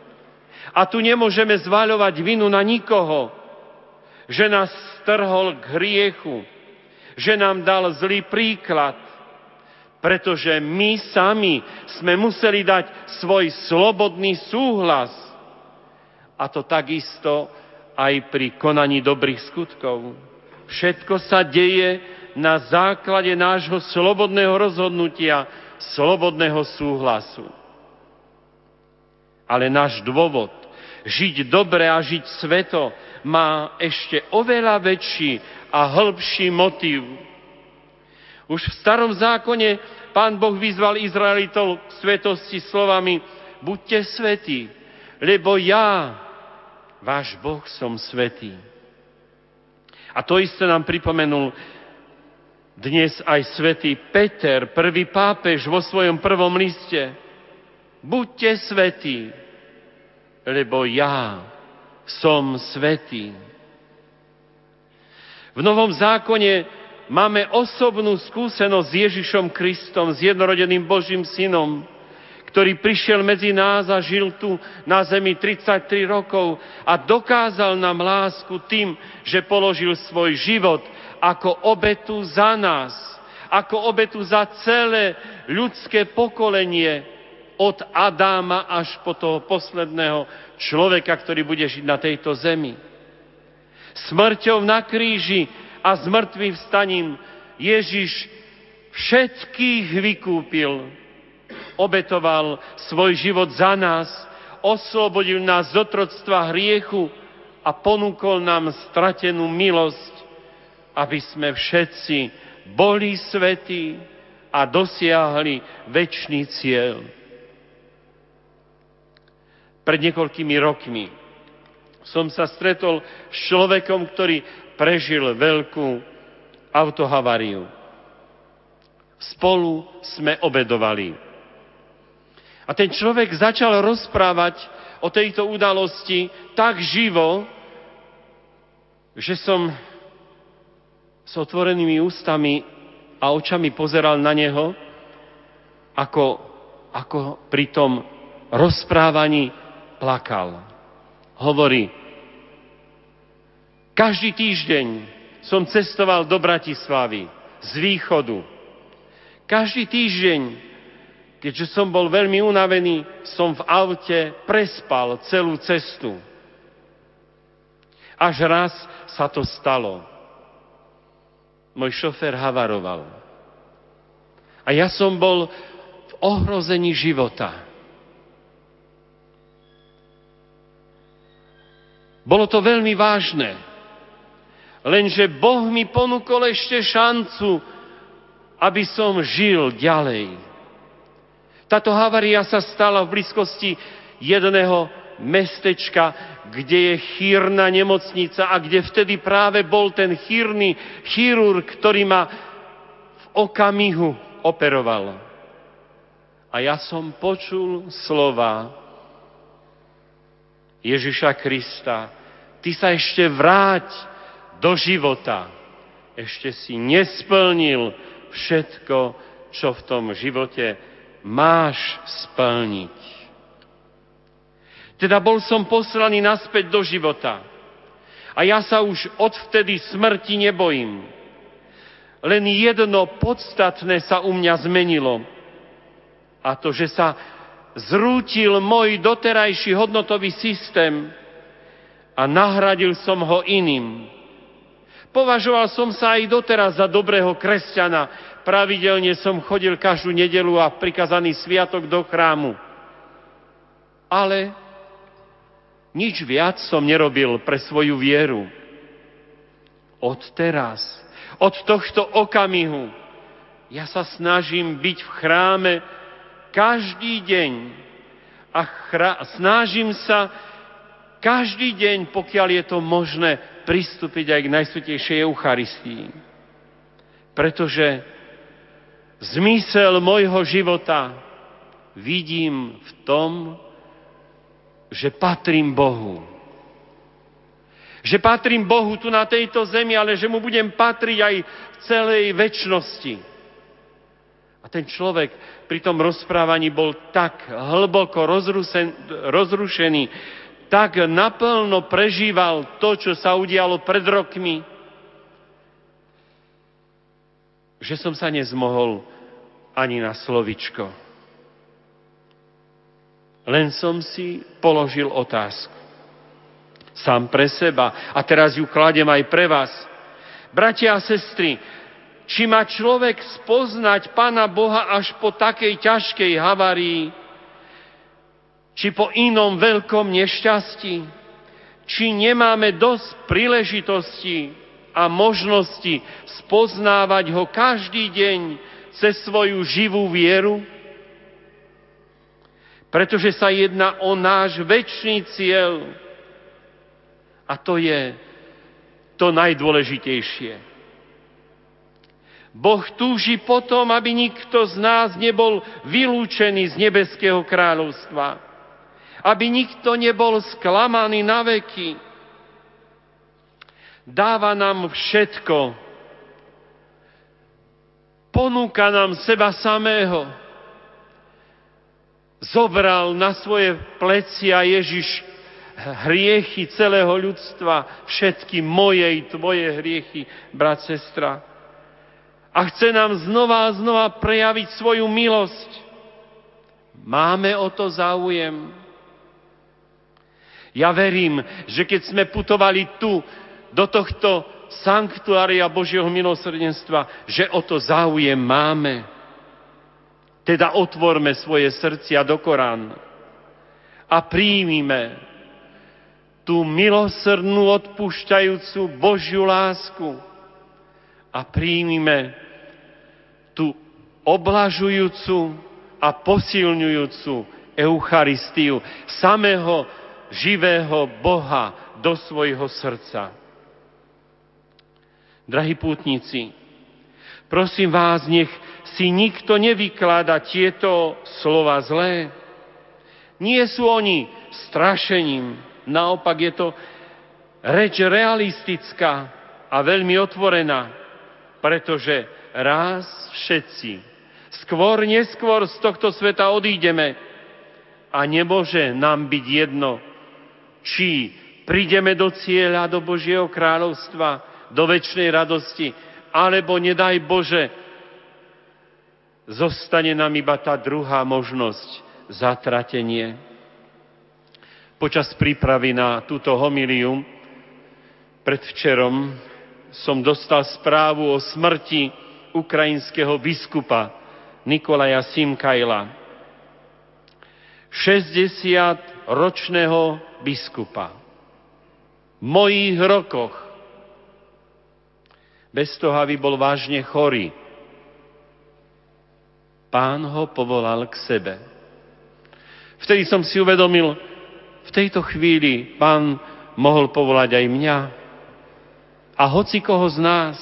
A tu nemôžeme zváľovať vinu na nikoho, že nás strhol k hriechu, že nám dal zlý príklad, pretože my sami sme museli dať svoj slobodný súhlas. A to takisto aj pri konaní dobrých skutkov. Všetko sa deje na základe nášho slobodného rozhodnutia, slobodného súhlasu. Ale náš dôvod žiť dobre a žiť sveto má ešte oveľa väčší a hĺbší motív. Už v starom zákone pán Boh vyzval Izraelitov k svetosti slovami buďte svetí, lebo ja, váš Boh, som svetý. A to isté nám pripomenul dnes aj svätý Peter, prvý pápež vo svojom prvom liste. Buďte svetí, lebo ja som svetý. V Novom zákone máme osobnú skúsenosť s Ježišom Kristom, s jednorodeným Božím synom, ktorý prišiel medzi nás a žil tu na zemi 33 rokov a dokázal nám lásku tým, že položil svoj život ako obetu za nás, ako obetu za celé ľudské pokolenie od Adáma až po toho posledného človeka, ktorý bude žiť na tejto zemi smrťou na kríži a zmrtvým vstaním Ježiš všetkých vykúpil. Obetoval svoj život za nás, oslobodil nás z otroctva hriechu a ponúkol nám stratenú milosť, aby sme všetci boli svetí a dosiahli väčší cieľ. Pred niekoľkými rokmi som sa stretol s človekom, ktorý prežil veľkú autohavariu. Spolu sme obedovali. A ten človek začal rozprávať o tejto udalosti tak živo, že som s otvorenými ústami a očami pozeral na neho, ako, ako pri tom rozprávaní plakal hovorí, každý týždeň som cestoval do Bratislavy z východu. Každý týždeň, keďže som bol veľmi unavený, som v aute prespal celú cestu. Až raz sa to stalo. Môj šofér havaroval. A ja som bol v ohrození života. Bolo to veľmi vážne. Lenže Boh mi ponúkol ešte šancu, aby som žil ďalej. Táto havária sa stala v blízkosti jedného mestečka, kde je chýrna nemocnica a kde vtedy práve bol ten chýrny chirurg, ktorý ma okamihu operoval. A ja som počul slova Ježiša Krista. Ty sa ešte vráť do života. Ešte si nesplnil všetko, čo v tom živote máš splniť. Teda bol som poslaný naspäť do života. A ja sa už odvtedy smrti nebojím. Len jedno podstatné sa u mňa zmenilo. A to, že sa zrútil môj doterajší hodnotový systém a nahradil som ho iným. Považoval som sa aj doteraz za dobrého kresťana. Pravidelne som chodil každú nedelu a prikazaný sviatok do chrámu. Ale nič viac som nerobil pre svoju vieru. Od teraz, od tohto okamihu, ja sa snažím byť v chráme každý deň a chra- snažím sa každý deň, pokiaľ je to možné, pristúpiť aj k Najsvetejšej Eucharistii. Pretože zmysel môjho života vidím v tom, že patrím Bohu. Že patrím Bohu tu na tejto zemi, ale že mu budem patriť aj v celej väčšnosti. A ten človek pri tom rozprávaní bol tak hlboko rozrušený, tak naplno prežíval to, čo sa udialo pred rokmi, že som sa nezmohol ani na slovičko. Len som si položil otázku. Sám pre seba. A teraz ju kladem aj pre vás. Bratia a sestry, či má človek spoznať Pána Boha až po takej ťažkej havárii, či po inom veľkom nešťastí, či nemáme dosť príležitostí a možnosti spoznávať ho každý deň cez svoju živú vieru? Pretože sa jedná o náš väčší cieľ. A to je to najdôležitejšie. Boh túži potom, aby nikto z nás nebol vylúčený z nebeského kráľovstva aby nikto nebol sklamaný na veky. Dáva nám všetko. Ponúka nám seba samého. Zobral na svoje plecia Ježiš hriechy celého ľudstva, všetky moje i tvoje hriechy, brat, sestra. A chce nám znova a znova prejaviť svoju milosť. Máme o to záujem. Ja verím, že keď sme putovali tu, do tohto sanktuária Božieho milosrdenstva, že o to záujem máme. Teda otvorme svoje srdcia do Korán a príjmime tú milosrdnú, odpúšťajúcu Božiu lásku a príjmime tú oblažujúcu a posilňujúcu Eucharistiu samého živého Boha do svojho srdca. Drahí pútnici, prosím vás, nech si nikto nevykláda tieto slova zlé. Nie sú oni strašením, naopak je to reč realistická a veľmi otvorená, pretože raz všetci, skôr, neskôr z tohto sveta odídeme a nemôže nám byť jedno, či prídeme do cieľa, do Božieho kráľovstva, do väčšnej radosti, alebo nedaj Bože, zostane nám iba tá druhá možnosť, zatratenie. Počas prípravy na túto homiliu predvčerom som dostal správu o smrti ukrajinského biskupa Nikolaja Simkajla. 60 ročného biskupa. V mojich rokoch, bez toho, aby bol vážne chorý, pán ho povolal k sebe. Vtedy som si uvedomil, v tejto chvíli pán mohol povolať aj mňa a hoci koho z nás.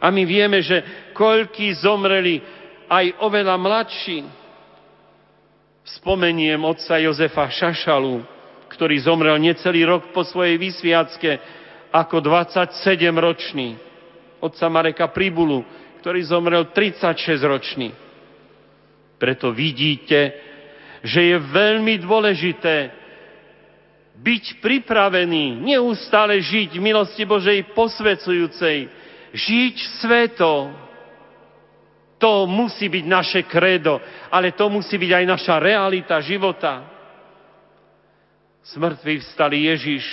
A my vieme, že koľky zomreli aj oveľa mladší. Spomeniem otca Jozefa Šašalu, ktorý zomrel necelý rok po svojej vysviacke ako 27-ročný. Otca Mareka Pribulu, ktorý zomrel 36-ročný. Preto vidíte, že je veľmi dôležité byť pripravený, neustále žiť v milosti Božej posvecujúcej, žiť sveto. To musí byť naše kredo, ale to musí byť aj naša realita života. Smrtvý vstali Ježiš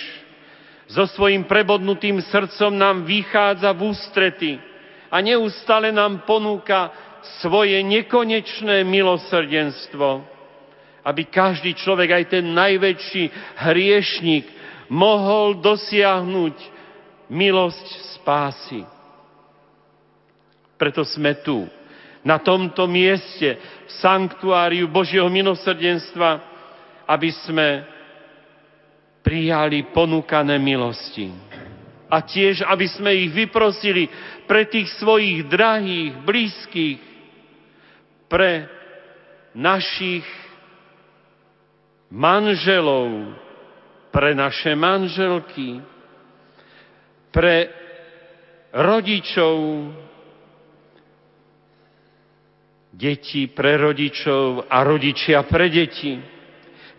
so svojím prebodnutým srdcom nám vychádza v ústrety a neustále nám ponúka svoje nekonečné milosrdenstvo, aby každý človek, aj ten najväčší hriešnik, mohol dosiahnuť milosť spásy. Preto sme tu, na tomto mieste, v sanktuáriu Božieho milosrdenstva, aby sme prijali ponúkané milosti. A tiež, aby sme ich vyprosili pre tých svojich drahých, blízkych, pre našich manželov, pre naše manželky, pre rodičov, deti pre rodičov a rodičia pre deti.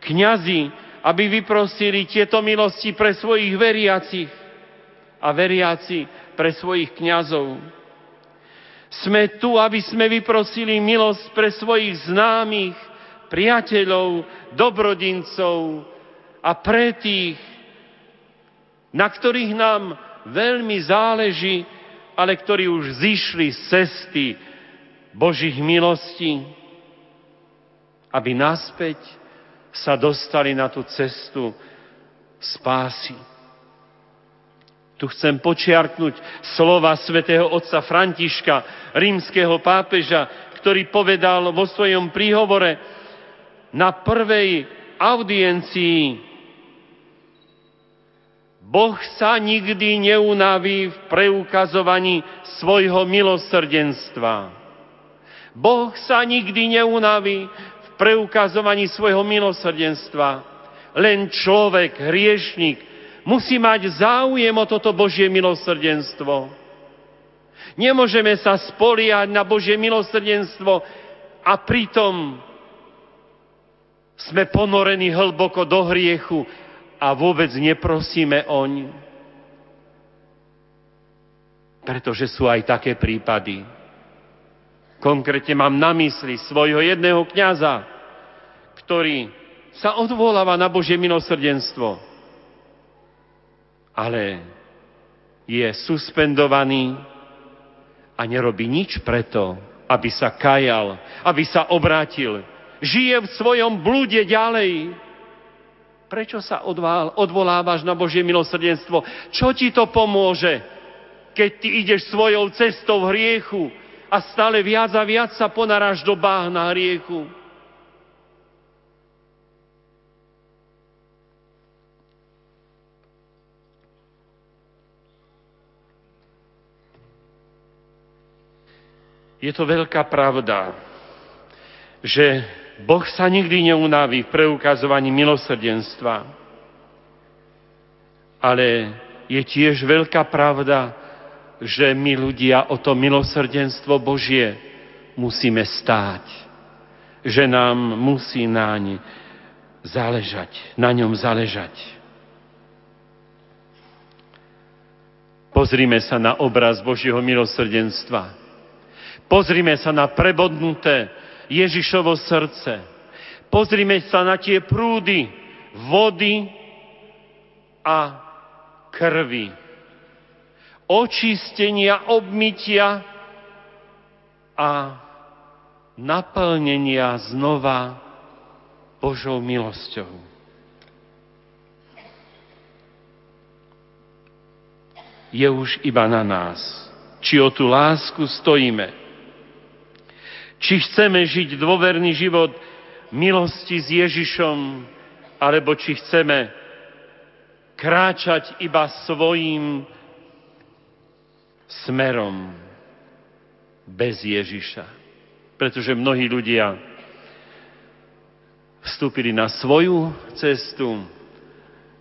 Kňazi, aby vyprosili tieto milosti pre svojich veriacich a veriaci pre svojich kňazov sme tu, aby sme vyprosili milosť pre svojich známych, priateľov, dobrodincov a pre tých, na ktorých nám veľmi záleží, ale ktorí už zišli z cesty Božích milostí, aby naspäť sa dostali na tú cestu spásy. Tu chcem počiarknúť slova svätého otca Františka, rímskeho pápeža, ktorý povedal vo svojom príhovore na prvej audiencii Boh sa nikdy neunaví v preukazovaní svojho milosrdenstva. Boh sa nikdy neunaví v preukazovaní svojho milosrdenstva. Len človek, hriešnik, musí mať záujem o toto Božie milosrdenstvo. Nemôžeme sa spoliať na Božie milosrdenstvo a pritom sme ponorení hlboko do hriechu a vôbec neprosíme oň. Pretože sú aj také prípady. Konkrétne mám na mysli svojho jedného kniaza, ktorý sa odvoláva na Božie milosrdenstvo ale je suspendovaný a nerobí nič preto, aby sa kajal, aby sa obrátil. Žije v svojom blúde ďalej. Prečo sa odvolávaš na Božie milosrdenstvo? Čo ti to pomôže, keď ty ideš svojou cestou v hriechu a stále viac a viac sa ponaráš do báhna hriechu? Je to veľká pravda, že Boh sa nikdy neunaví v preukazovaní milosrdenstva. Ale je tiež veľká pravda, že my ľudia o to milosrdenstvo Božie musíme stáť. Že nám musí naň záležať, na ňom záležať. Pozrime sa na obraz Božieho milosrdenstva. Pozrime sa na prebodnuté Ježišovo srdce. Pozrime sa na tie prúdy vody a krvi. Očistenia, obmytia a naplnenia znova Božou milosťou. Je už iba na nás, či o tú lásku stojíme či chceme žiť dôverný život milosti s Ježišom, alebo či chceme kráčať iba svojím smerom. bez Ježiša. Pretože mnohí ľudia vstúpili na svoju cestu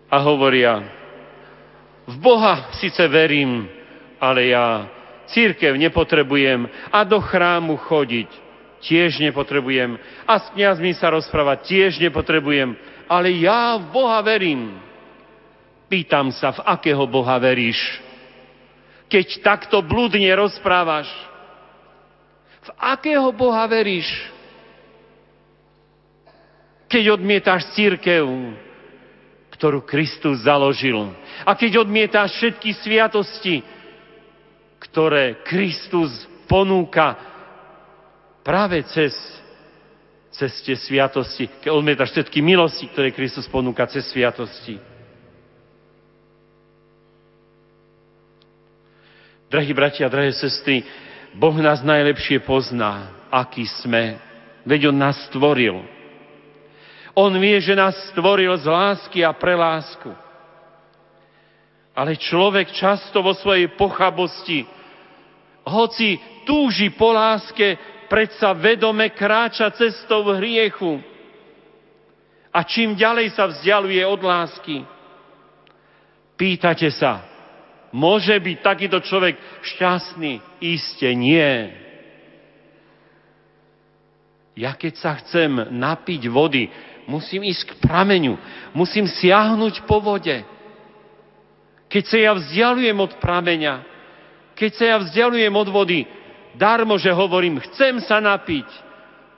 a hovoria, v Boha síce verím, ale ja církev nepotrebujem a do chrámu chodiť tiež nepotrebujem a s kniazmi sa rozprávať tiež nepotrebujem, ale ja v Boha verím. Pýtam sa, v akého Boha veríš? Keď takto bludne rozprávaš, v akého Boha veríš? Keď odmietáš církev, ktorú Kristus založil. A keď odmietáš všetky sviatosti, ktoré Kristus ponúka práve cez, tie sviatosti, keď odmietaš všetky milosti, ktoré Kristus ponúka cez sviatosti. Drahí bratia, drahé sestry, Boh nás najlepšie pozná, aký sme. Veď On nás stvoril. On vie, že nás stvoril z lásky a pre lásku. Ale človek často vo svojej pochabosti, hoci túži po láske, predsa vedome kráča cestou hriechu. A čím ďalej sa vzdialuje od lásky, pýtate sa, môže byť takýto človek šťastný? Iste nie. Ja keď sa chcem napiť vody, musím ísť k prameňu, musím siahnuť po vode. Keď sa ja vzdialujem od prameňa, keď sa ja vzdialujem od vody, darmo, že hovorím, chcem sa napiť,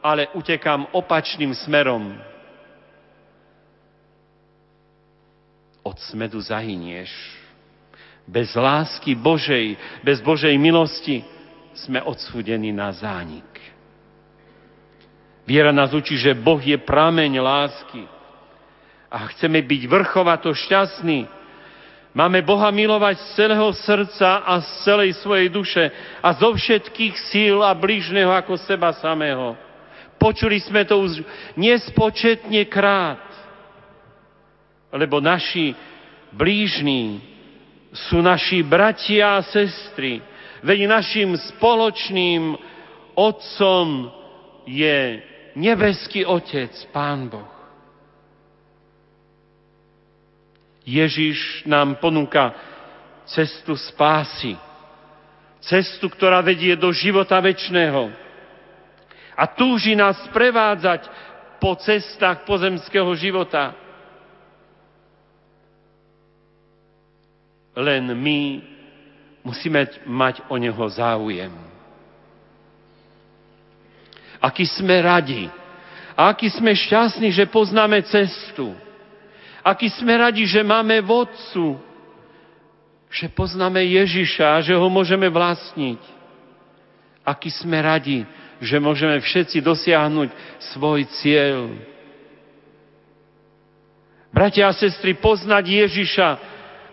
ale utekám opačným smerom. Od smedu zahynieš. Bez lásky Božej, bez Božej milosti sme odsúdení na zánik. Viera nás učí, že Boh je prameň lásky. A chceme byť vrchovato šťastní. Máme Boha milovať z celého srdca a z celej svojej duše a zo všetkých síl a blížneho ako seba samého. Počuli sme to už nespočetne krát, lebo naši blížní sú naši bratia a sestry. Veď našim spoločným Otcom je nebeský Otec, Pán Boh. Ježiš nám ponúka cestu spásy. Cestu, ktorá vedie do života väčšného. A túži nás prevádzať po cestách pozemského života. Len my musíme mať o neho záujem aký sme radi a aký sme šťastní, že poznáme cestu. Aký sme radi, že máme vodcu, že poznáme Ježiša a že ho môžeme vlastniť. Aký sme radi, že môžeme všetci dosiahnuť svoj cieľ. Bratia a sestry, poznať Ježiša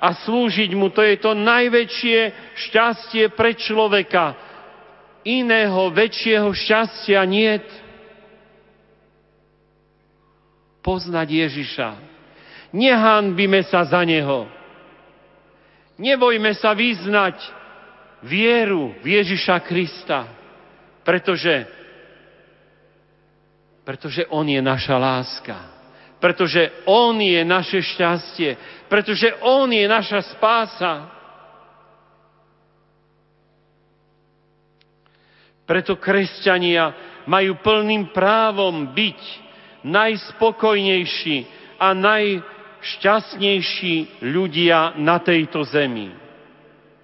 a slúžiť mu, to je to najväčšie šťastie pre človeka, iného väčšieho šťastia niet. Poznať Ježiša. Nehanbime sa za Neho. Nebojme sa vyznať vieru v Ježiša Krista, pretože, pretože On je naša láska, pretože On je naše šťastie, pretože On je naša spása. Preto kresťania majú plným právom byť najspokojnejší a najšťastnejší ľudia na tejto zemi.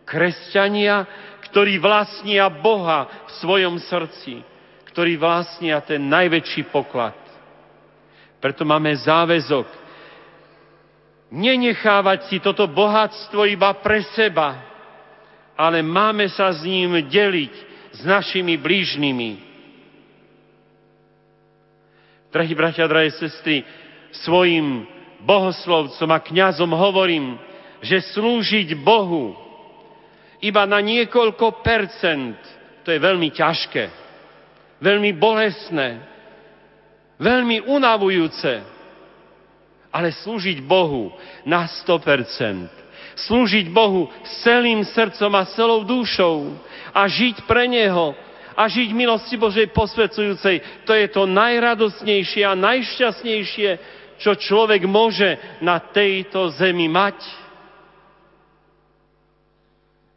Kresťania, ktorí vlastnia Boha v svojom srdci, ktorí vlastnia ten najväčší poklad. Preto máme záväzok nenechávať si toto bohatstvo iba pre seba, ale máme sa s ním deliť s našimi blížnymi. Drahí bratia, drahé sestry, svojim bohoslovcom a kňazom hovorím, že slúžiť Bohu iba na niekoľko percent, to je veľmi ťažké, veľmi bolestné, veľmi unavujúce, ale slúžiť Bohu na 100%, slúžiť Bohu s celým srdcom a celou dušou a žiť pre Neho a žiť milosti Božej posvedzujúcej. To je to najradosnejšie a najšťastnejšie, čo človek môže na tejto zemi mať.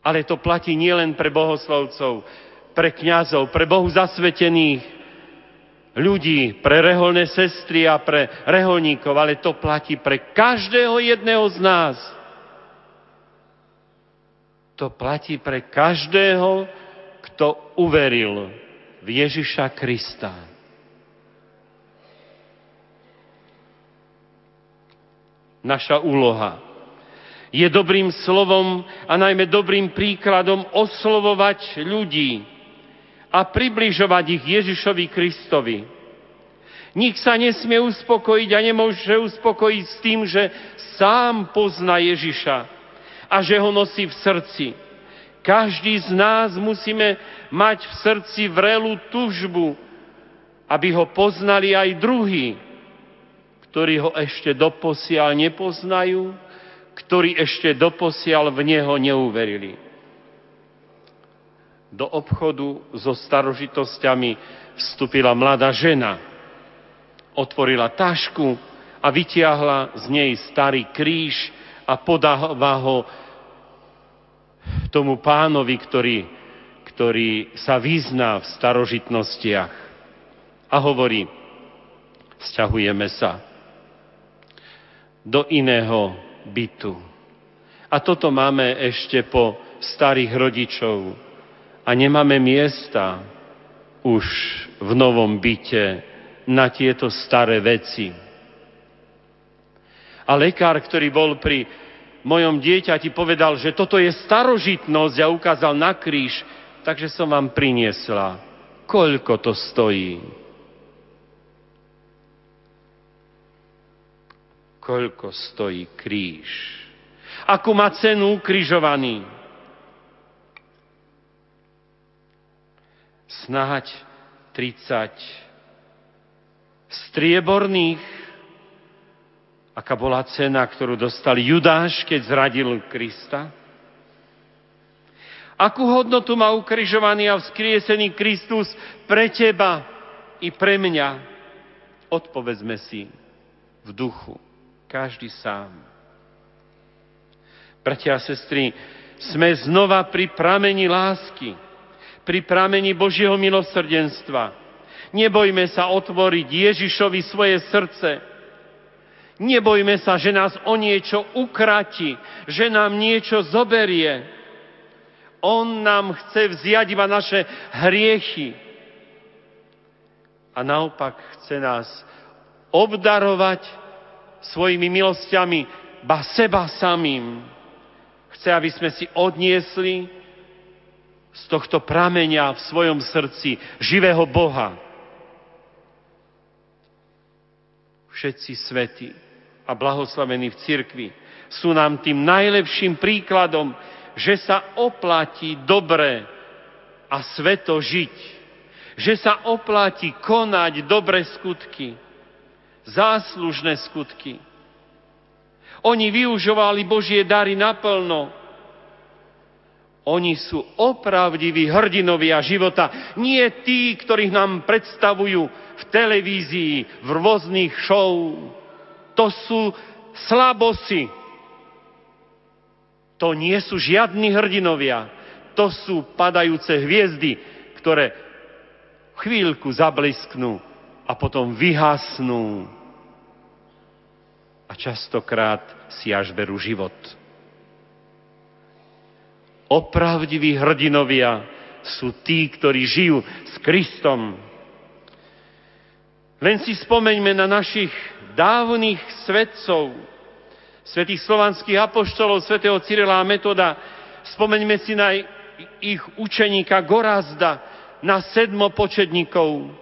Ale to platí nielen pre bohoslovcov, pre kňazov, pre Bohu zasvetených ľudí, pre reholné sestry a pre reholníkov, ale to platí pre každého jedného z nás. To platí pre každého, kto uveril v Ježiša Krista. Naša úloha. Je dobrým slovom a najmä dobrým príkladom oslovovať ľudí a približovať ich Ježišovi Kristovi. Nik sa nesmie uspokojiť a nemôže uspokojiť s tým, že sám pozná Ježiša a že ho nosí v srdci. Každý z nás musíme mať v srdci vrelú tužbu, aby ho poznali aj druhí, ktorí ho ešte doposiaľ nepoznajú, ktorí ešte doposiaľ v neho neuverili. Do obchodu so starožitosťami vstúpila mladá žena. Otvorila tašku a vytiahla z nej starý kríž a podáva ho tomu pánovi, ktorý, ktorý sa vyzná v starožitnostiach a hovorí, sťahujeme sa do iného bytu. A toto máme ešte po starých rodičov a nemáme miesta už v novom byte na tieto staré veci. A lekár, ktorý bol pri mojom dieťati povedal, že toto je starožitnosť a ukázal na kríž, takže som vám priniesla. Koľko to stojí? Koľko stojí kríž? Akú má cenu ukrižovaný? Snáď 30 strieborných aká bola cena, ktorú dostal Judáš, keď zradil Krista? Akú hodnotu má ukrižovaný a vzkriesený Kristus pre teba i pre mňa? Odpovedzme si v duchu, každý sám. Bratia a sestry, sme znova pri pramení lásky, pri pramení Božieho milosrdenstva. Nebojme sa otvoriť Ježišovi svoje srdce, Nebojme sa, že nás o niečo ukrati, že nám niečo zoberie. On nám chce vziať iba naše hriechy. A naopak chce nás obdarovať svojimi milosťami, ba seba samým. Chce, aby sme si odniesli z tohto prameňa v svojom srdci živého Boha. Všetci svetí a blahoslavení v cirkvi sú nám tým najlepším príkladom, že sa oplatí dobre a sveto žiť. Že sa oplatí konať dobre skutky, záslužné skutky. Oni využovali Božie dary naplno. Oni sú opravdiví hrdinovia života, nie tí, ktorých nám predstavujú v televízii, v rôznych show to sú slabosi. To nie sú žiadni hrdinovia. To sú padajúce hviezdy, ktoré chvíľku zablisknú a potom vyhasnú. A častokrát si až berú život. Opravdiví hrdinovia sú tí, ktorí žijú s Kristom. Len si spomeňme na našich dávnych svetcov, svetých slovanských apoštolov, svetého Cyrila a Metoda. Spomeňme si na ich učeníka Gorazda, na sedmopočetníkov,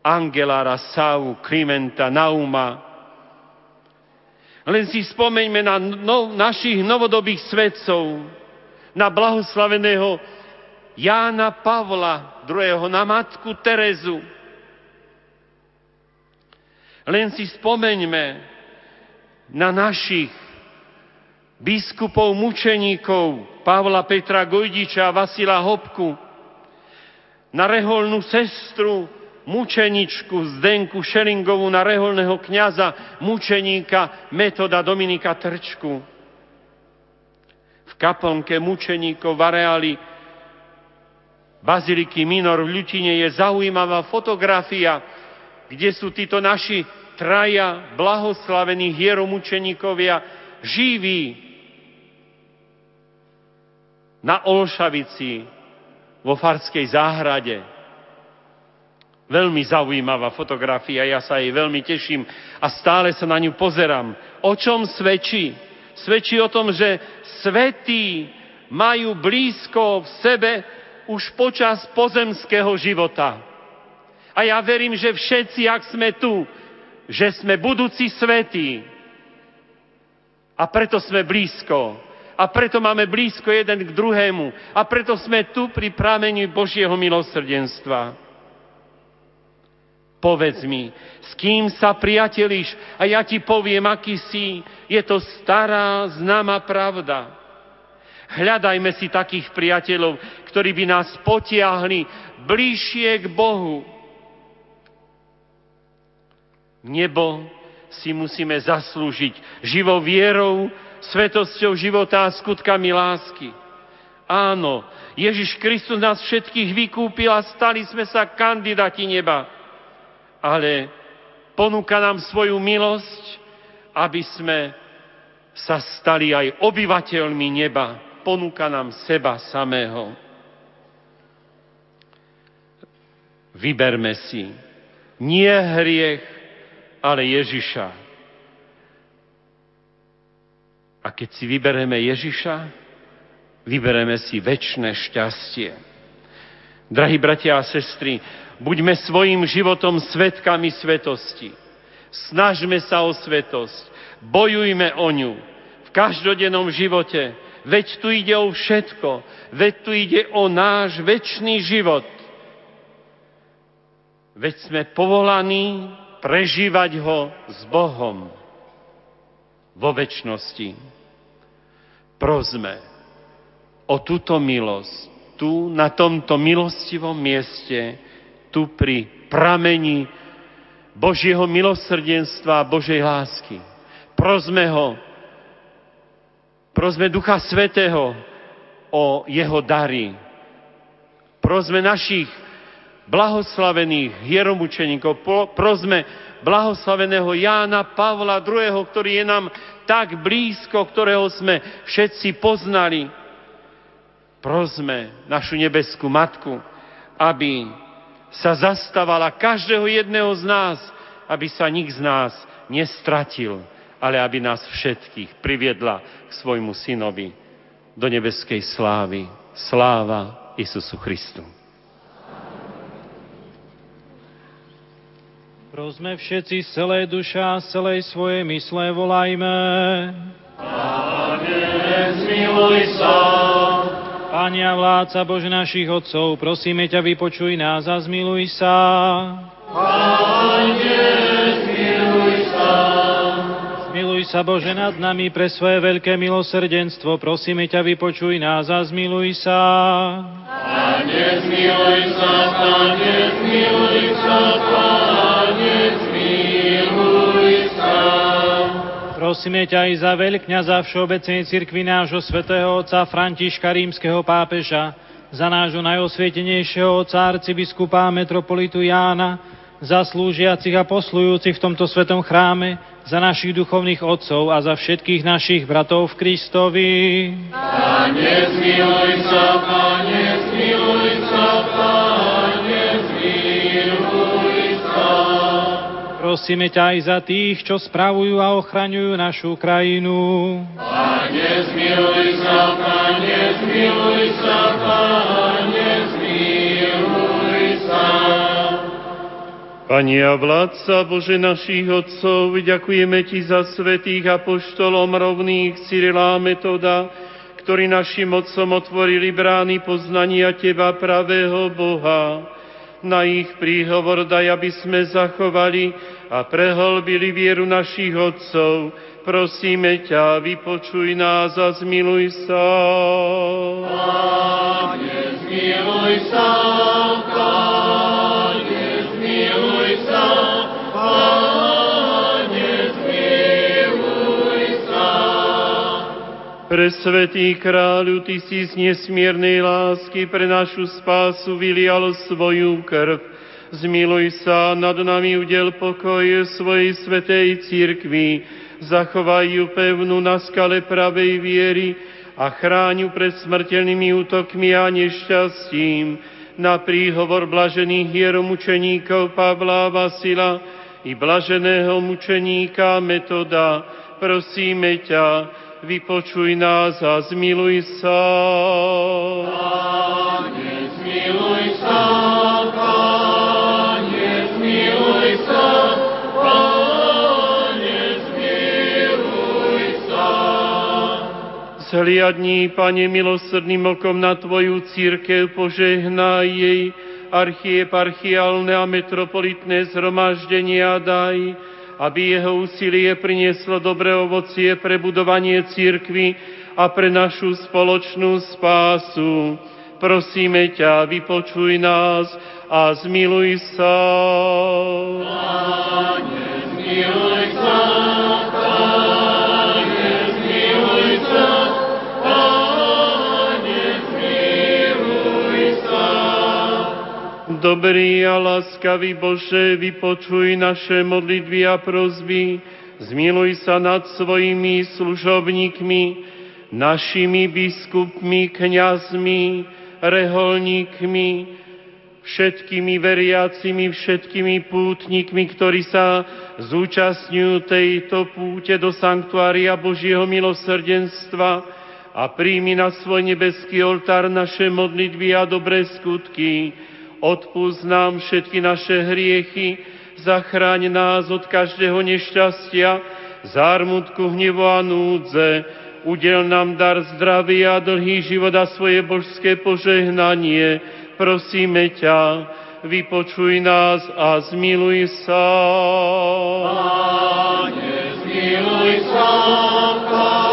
Angelára, Sávu, Klimenta, Nauma. Len si spomeňme na no, našich novodobých svetcov, na blahoslaveného Jána Pavla II., na matku Terezu, len si spomeňme na našich biskupov, mučeníkov, Pavla Petra Gojdiča a Vasila Hopku, na reholnú sestru, mučeničku Zdenku Šelingovú, na reholného kniaza, mučeníka Metoda Dominika Trčku. V kaplnke mučeníkov v areáli Baziliky Minor v Ľutine je zaujímavá fotografia, kde sú títo naši traja blahoslavení hieromučeníkovia živí na Olšavici vo Farskej záhrade. Veľmi zaujímavá fotografia, ja sa jej veľmi teším a stále sa na ňu pozerám. O čom svedčí? Svedčí o tom, že svetí majú blízko v sebe už počas pozemského života. A ja verím, že všetci, ak sme tu, že sme budúci svetí. A preto sme blízko. A preto máme blízko jeden k druhému. A preto sme tu pri pramení Božieho milosrdenstva. Povedz mi, s kým sa priatelíš a ja ti poviem, aký si. Je to stará, známa pravda. Hľadajme si takých priateľov, ktorí by nás potiahli bližšie k Bohu. Nebo si musíme zaslúžiť živou vierou, svetosťou života a skutkami lásky. Áno, Ježiš Kristus nás všetkých vykúpil a stali sme sa kandidáti neba. Ale ponúka nám svoju milosť, aby sme sa stali aj obyvateľmi neba ponúka nám seba samého. Vyberme si nie hriech, ale Ježiša. A keď si vybereme Ježiša, vybereme si väčšie šťastie. Drahí bratia a sestry, buďme svojim životom svetkami svetosti. Snažme sa o svetosť. Bojujme o ňu v každodennom živote Veď tu ide o všetko. Veď tu ide o náš väčší život. Veď sme povolaní prežívať ho s Bohom vo väčšnosti. Prosme o túto milosť tu, na tomto milostivom mieste, tu pri pramení Božieho milosrdenstva a Božej lásky. Prosme ho, Prosme Ducha Svetého o jeho dary. Prosme našich blahoslavených hieromučeníkov. Prosme blahoslaveného Jána Pavla II., ktorý je nám tak blízko, ktorého sme všetci poznali. Prosme našu nebeskú matku, aby sa zastávala každého jedného z nás, aby sa nik z nás nestratil ale aby nás všetkých priviedla k svojmu synovi do nebeskej slávy. Sláva Isusu Christu. Prosme všetci z celej duša, z celej svojej mysle volajme. Pane, zmiluj sa. Pane a vládca Bože našich otcov, prosíme ťa, vypočuj nás a zmiluj sa. Pane, Zmiluj sa, Bože, nad nami pre svoje veľké milosrdenstvo. Prosíme ťa, vypočuj nás a zmiluj sa. Pane, zmiluj sa, Pane, zmiluj sa, Pane, Prosíme ťa aj za veľkňaza Všeobecnej cirkvi nášho svätého otca Františka rímskeho pápeža, za nášho najosvietenejšieho otca arcibiskupa metropolitu Jána, za slúžiacich a poslujúcich v tomto svetom chráme, za našich duchovných otcov a za všetkých našich bratov v Kristovi. Pane, zmiluj sa, Pane, zmiluj sa, Pane, Prosíme ťa aj za tých, čo spravujú a ochraňujú našu krajinu. Pane, zmiluj sa, Pane, zmiluj sa, Pane, zmiluj sa. Pani a vládca Bože našich otcov, ďakujeme Ti za svetých apoštolom rovných Cyrila Metoda, ktorí našim otcom otvorili brány poznania Teba pravého Boha. Na ich príhovor daj, aby sme zachovali a prehlbili vieru našich otcov. Prosíme ťa, vypočuj nás a zmiluj sa. Pane, zmiluj sa, Pane, zmiluj sa, Pane, zmiluj sa. Presvetý kráľu, Ty si z nesmiernej lásky pre našu spásu vylial svoju krv, Zmiluj sa nad nami udel pokoj svojej svetej církvi, zachovaj ju pevnú na skale pravej viery a chráňu pred smrteľnými útokmi a nešťastím. Na príhovor blažených hieromučeníkov Pavla Vasila i blaženého mučeníka Metoda, prosíme ťa, vypočuj nás a zmiluj sa. Pane, zmiluj sa, Zhliadni, Pane, milosrdným okom na Tvoju církev, požehnaj jej archieparchiálne a metropolitné zhromaždenie a daj, aby jeho úsilie prinieslo dobré ovocie pre budovanie církvy a pre našu spoločnú spásu. Prosíme ťa, vypočuj nás a zmiluj sa. Pane, zmiluj sa, Dobrý a láskavý Bože, vypočuj naše modlitby a prozby, zmiluj sa nad svojimi služobníkmi, našimi biskupmi, kňazmi, reholníkmi, všetkými veriacimi, všetkými pútnikmi, ktorí sa zúčastňujú tejto púte do sanktuária Božieho milosrdenstva a príjmi na svoj nebeský oltár naše modlitby a dobré skutky, odpúsť nám všetky naše hriechy, zachráň nás od každého nešťastia, zármutku, hnevu a núdze, udel nám dar zdravia a dlhý život a svoje božské požehnanie. Prosíme ťa, vypočuj nás a zmiluj sa. Pane, zmiluj sa, Pane,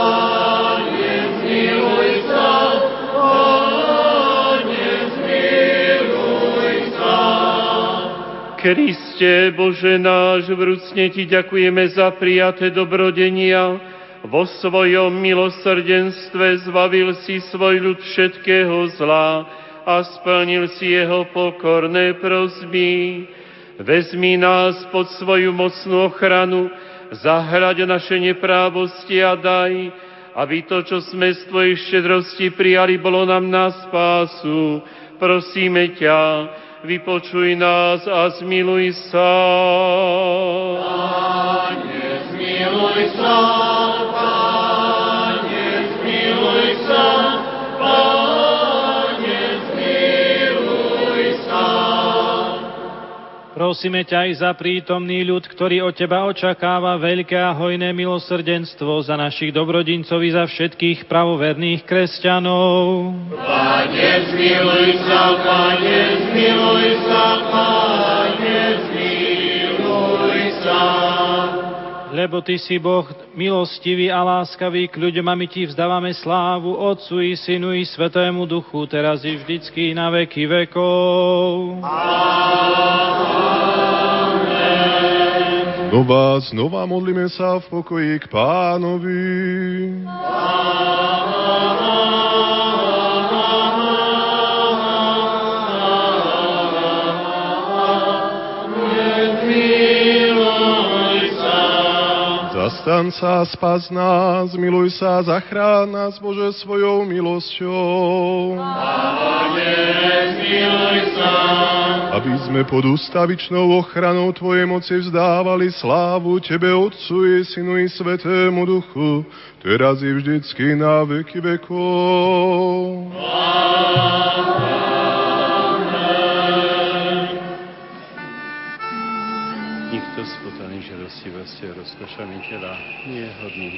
Kriste, Bože náš, vrúcne Ti ďakujeme za prijaté dobrodenia. Vo svojom milosrdenstve zbavil si svoj ľud všetkého zla a splnil si jeho pokorné prosby. Vezmi nás pod svoju mocnú ochranu, zahľaď naše neprávosti a daj, aby to, čo sme z Tvojej štedrosti prijali, bolo nám na spásu. Prosíme ťa, vypočuj nás a zmiluj sa. Pane, zmiluj sa, Pane, zmiluj sa, Prosíme ťa aj za prítomný ľud, ktorý od Teba očakáva veľké a hojné milosrdenstvo za našich dobrodincov i za všetkých pravoverných kresťanov. Pane, zmiluj sa, Pane, zmiluj sa, Pane, Lebo Ty si Boh milostivý a láskavý k ľuďom a my Ti vzdávame slávu Otcu i Synu i Svetému Duchu, teraz i vždycky na veky vekov. Znova, znova modlíme sa v pokoji k pánovi. Zmiluj Zastan sa, spas nás, miluj sa, zachrán nás, Bože, svojou milosťou. Pane, zmiluj sa. Aby sme pod ústavičnou ochranou Tvojej moci vzdávali slávu Tebe, Otcu i Synu i Svetému Duchu, teraz i vždycky na veky vekov. Nikto a rozkošami tela nie je hodný.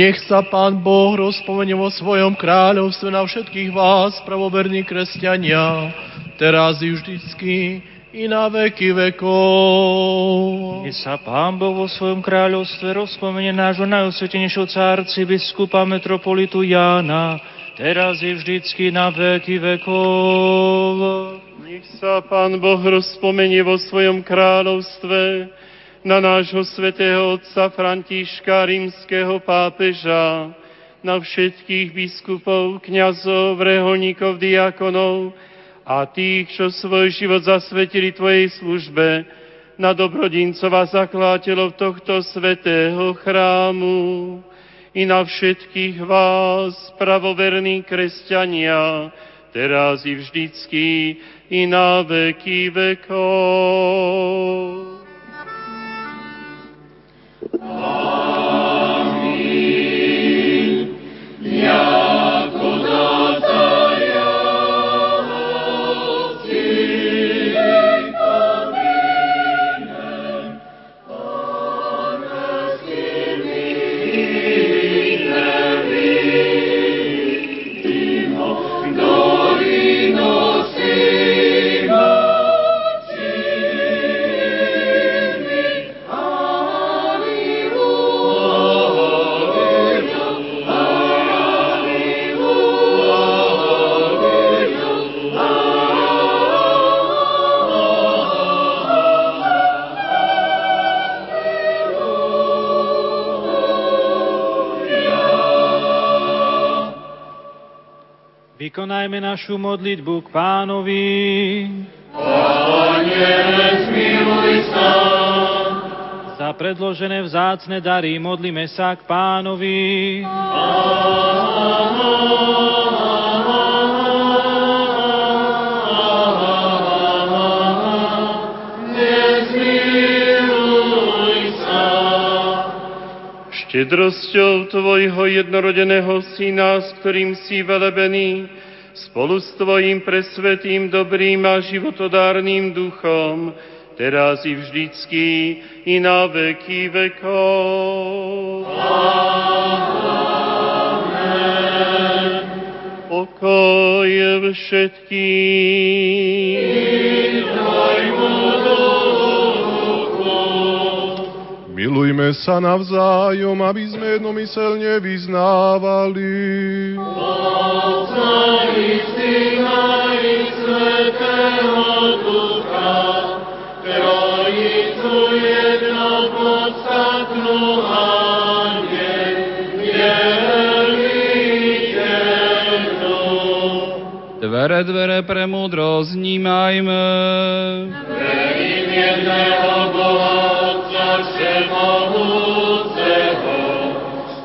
Nech sa Pán Boh rozpomenie vo svojom kráľovstve na všetkých vás, pravoverní kresťania, teraz i vždycky, i na veky vekov. Nech sa Pán Boh vo svojom kráľovstve rozpomenie nášho najosvetenejšieho cárci, biskupa metropolitu Jána, teraz i vždycky na veky vekov. Nech sa Pán Boh rozpomenie vo svojom kráľovstve na nášho svätého otca Františka, rímskeho pápeža, na všetkých biskupov, kňazov, reholníkov, diakonov a tých, čo svoj život zasvetili Tvojej službe, na dobrodincov a zakladateľov tohto svetého chrámu i na všetkých vás, pravoverní kresťania, teraz i vždycky, i na veky vekov. Amen. Vykonajme našu modlitbu k pánovi. Pane, zmiluj sa. Za predložené vzácne dary modlíme sa k pánovi. Sa. Štedrosťou Tvojho jednorodeného Syna, s ktorým si velebený, spolu s Tvojim presvetým, dobrým a životodárnym duchom, teraz i vždycky, i na veky vekov. Pokoj všetkým. Milujme sa navzájom, aby sme jednomyselne vyznávali. Otca i Syna i Svetého Ducha, Trojicu nedeliteľnú. Dvere, dvere pre múdrosť vnímajme. Verím jedného Boha, Otca Všemohúceho,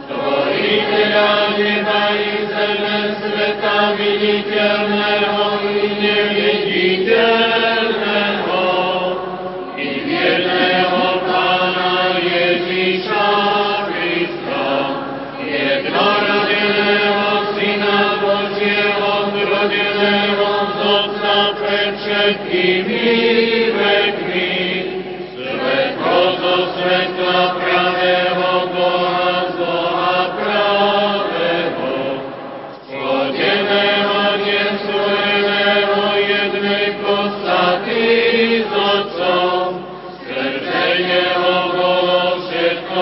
Stvoriteľa neba i zeme, sveta viditeľného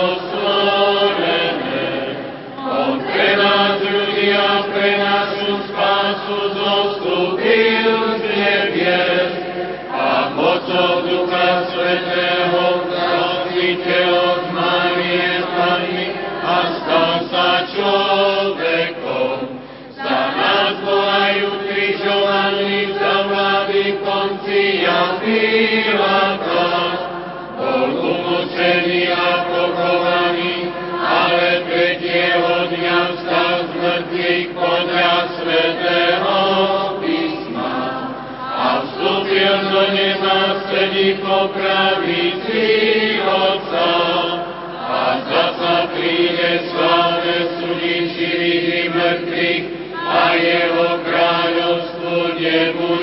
všetko po pravici Otca. A zasa príde slávne súdiť živých i mŕtvych, a jeho kráľovstvu nebude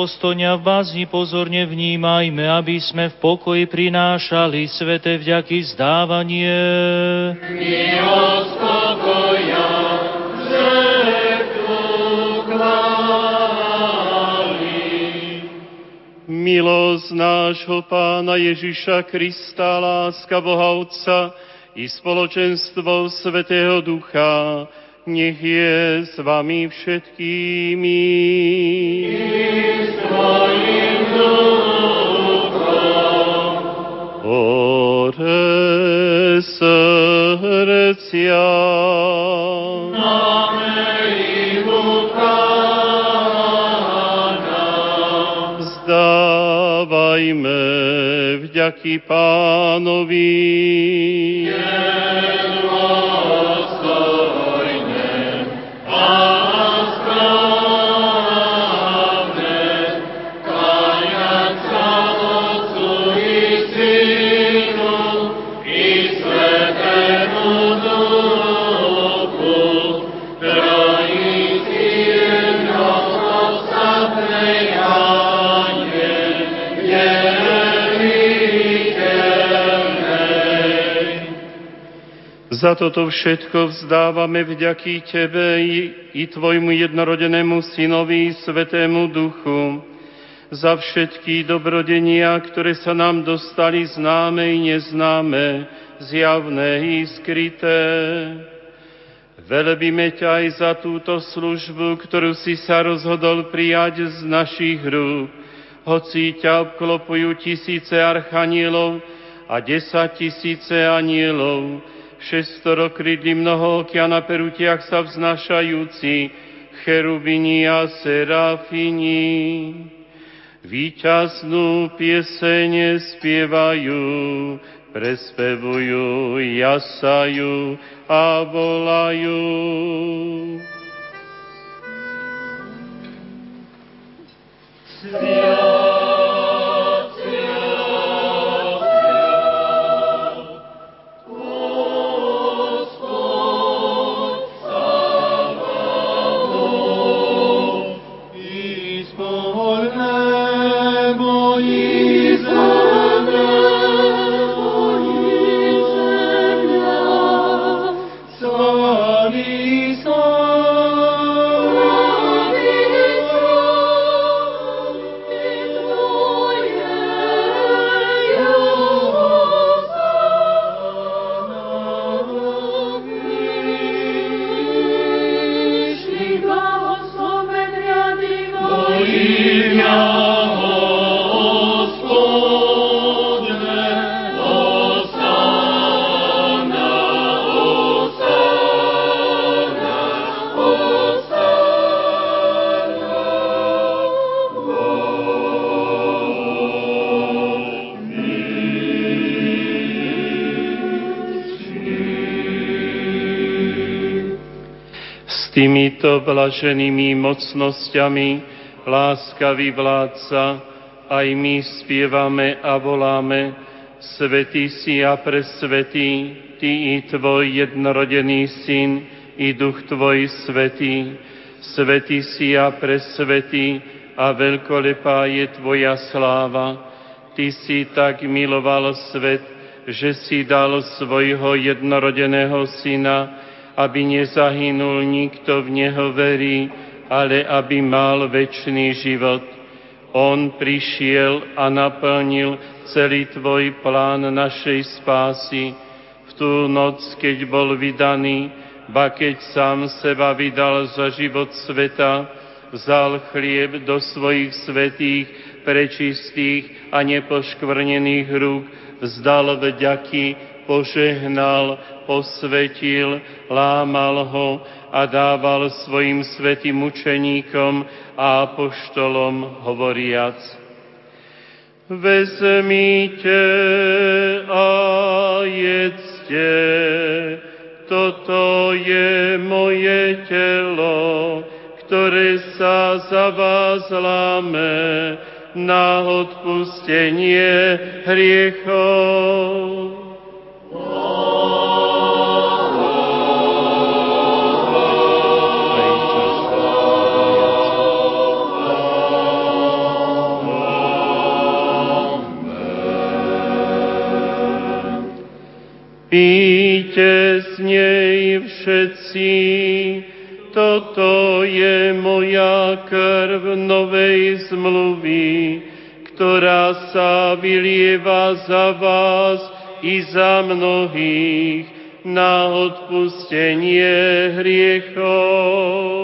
Stojme dôstojne a v bázni pozorne vnímajme, aby sme v pokoji prinášali svete vďaky zdávanie. Miho spokoja, žertu chváli. Milosť nášho Pána Ježiša Krista, láska Boha Otca i spoločenstvo Svetého Ducha, nech je s vami všetkými. Ore srdcia. Vzdávajme vďaky Pánovi. Dôstojné a Za toto všetko vzdávame vďaky Tebe i, i Tvojmu jednorodenému Synovi, Svetému Duchu, za všetky dobrodenia, ktoré sa nám dostali známe i neznáme, zjavné i skryté. Velebíme ťa aj za túto službu, ktorú si sa rozhodol prijať z našich rúk, hoci ťa obklopujú tisíce archanielov a desať tisíce anielov, šestorokrydli mnoho okia na perutiach sa vznášajúci, cherubini a serafini. Výťaznú piesene spievajú, prespevujú, jasajú a volajú. S týmito blaženými mocnosťami láskavý vládca, aj my spievame a voláme, Svetý si a presvetý, Ty i Tvoj jednorodený Syn, i Duch Tvoj Svetý. Svetý si a presvetý, a veľkolepá je Tvoja sláva. Ty si tak miloval svet, že si dal svojho jednorodeného Syna, aby nezahynul nikto v Neho verí, ale aby mal večný život. On prišiel a naplnil celý Tvoj plán našej spásy. V tú noc, keď bol vydaný, ba keď sám seba vydal za život sveta, vzal chlieb do svojich svetých, prečistých a nepoškvrnených rúk, vzdal vďaky, požehnal, posvetil, lámal ho a dával svojim svetým učeníkom a apoštolom hovoriac. Vezmite a jedzte, toto je moje telo, ktoré sa za vás láme na odpustenie hriechov. Píte z nej všetci, toto je moja krv novej zmluvy, ktorá sa vylieva za vás i za mnohých na odpustenie hriechov.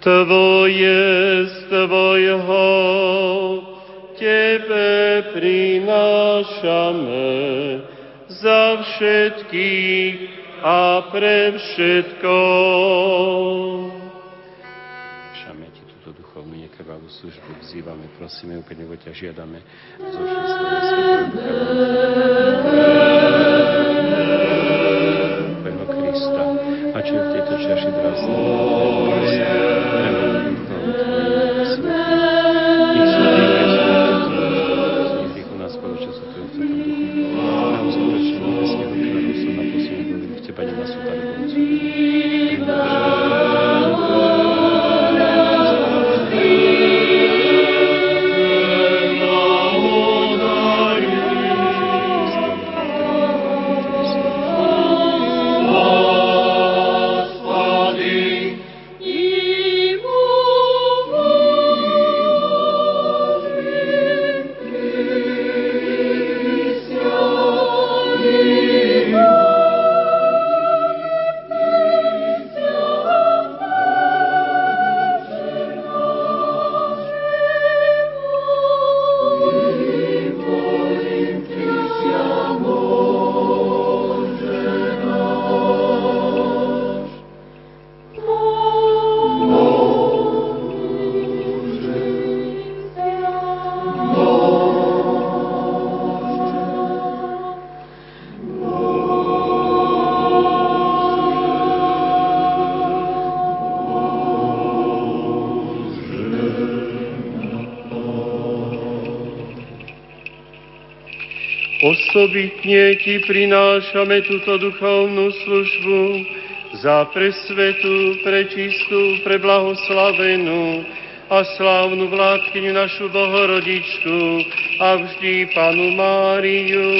Tvoje z Tvojho Tebe prinášame za všetkých a pre všetko. Všame Ti túto duchovnú nekrvavú službu vzývame, prosíme, úplne ťa žiadame zo všetkého Krista. A čo v tejto čaši drastné? Osobitne Ti prinášame túto duchovnú službu za presvetu, prečistú, preblahoslavenú a slávnu vládkyňu našu Bohorodičku a vždy Panu Máriu.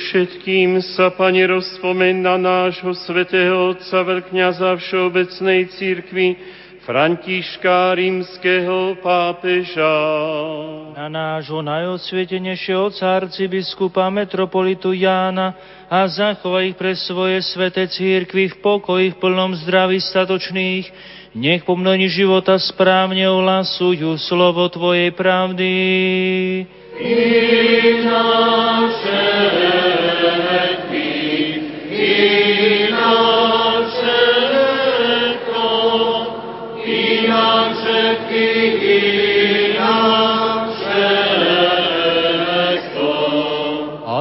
Predovšetkým sa, Pane, rozpomen na nášho svetého Otca, veľkňaza Všeobecnej církvy, Františka rímskeho pápeža, na nášho najosvietenejšieho otca arcibiskupa metropolitu Jána a zachovaj ich pre svoje svete církvy v pokoji, v plnom zdraví statočných, nech po mnohí života správne ohlasujú slovo Tvojej pravdy. I naše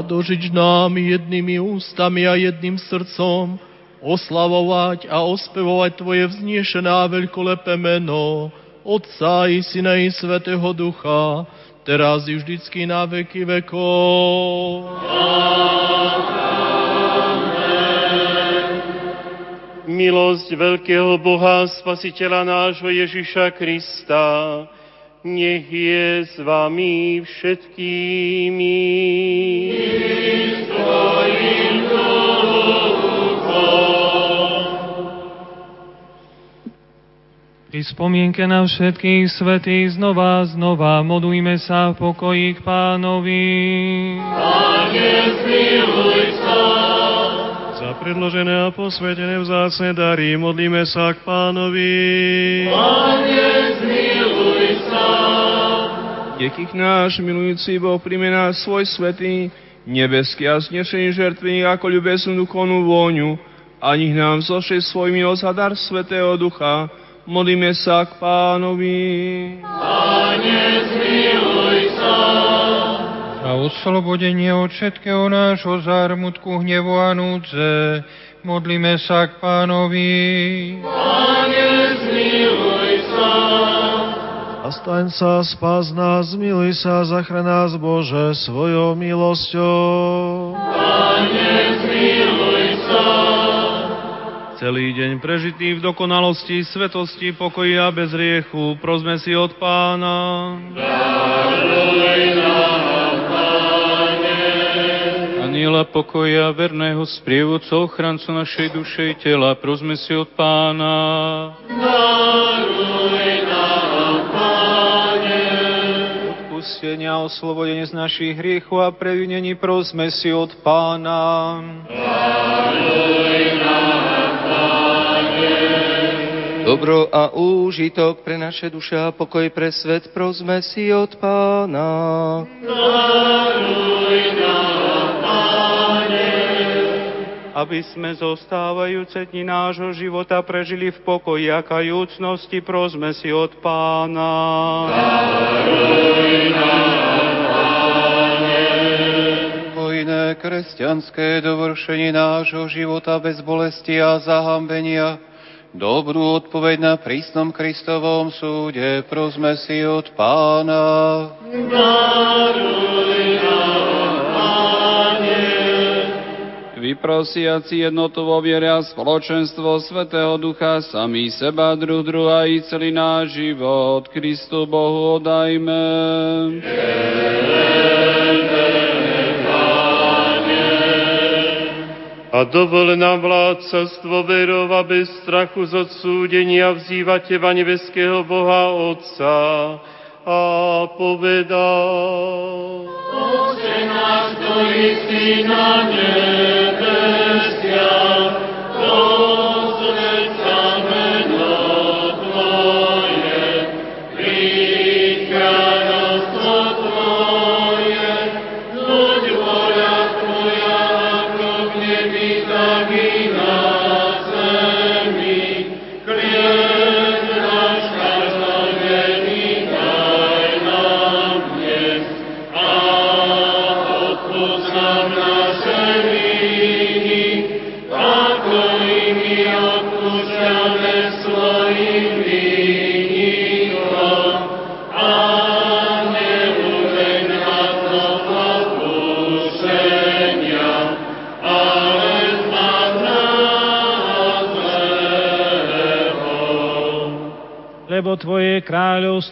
dožiť nám jednými ústami a jedným srdcom, oslavovať a ospevovať Tvoje vzniešené a veľkolepé meno, Otca i Syna i Svetého Ducha, teraz i vždycky na veky vekov. Milosť veľkého Boha, Spasiteľa nášho Ježiša Krista, nech je s vami všetkými. Pri spomienke na všetkých svetých znova, znova modujme sa v pokoji k pánovi. Pane, zmiluj sa. Za predložené a posvetené vzácne dary modlíme sa k pánovi. Pane, zmiluj. Nech náš milujúci Boh príjme nás svoj svetý, nebeský a znešený žertvený ako ľubesnú duchovnú vôňu a nech nám zošli svoj milosť a dar Svetého Ducha, Modlíme sa k pánovi. Pane, zmiluj sa. Za oslobodenie od všetkého nášho zármutku, hnevu a núdze, modlíme sa k pánovi. Pane, zmiluj sa. Zastaň sa, spás nás, zmiluj sa, zachrán nás, Bože, svojou milosťou. Pane, zmiluj sa celý deň prežitý v dokonalosti, svetosti, pokoji a bez riechu. Prosme si od Pána. Aniela pokoja, verného sprievodcu, ochrancu našej duše i tela, prosme si od Pána. Odpustenia a oslobodenie z našich hriechov a previnení prosme si od Pána. Daruj Dobro a úžitok pre naše duše a pokoj pre svet prosme si od Pána. Daruj nám, Páne. Aby sme zostávajúce dni nášho života prežili v pokoji a kajúcnosti, prosme si od Pána. Daruj nám, Páne. Hojné kresťanské dovršenie nášho života bez bolesti a zahambenia, Dobrú odpoveď na prísnom Kristovom súde prosme si od Pána. Daruj nám, Vyprosiaci jednotu vo viere a spoločenstvo Svetého Ducha, sami seba, druh druha i celý náš život. Kristu Bohu odajme. a dovol nám vládcastvo verov a bez strachu z odsúdenia vzývať Teba nebeského Boha Otca a povedal. Otče náš, ktorý si na nebesiach,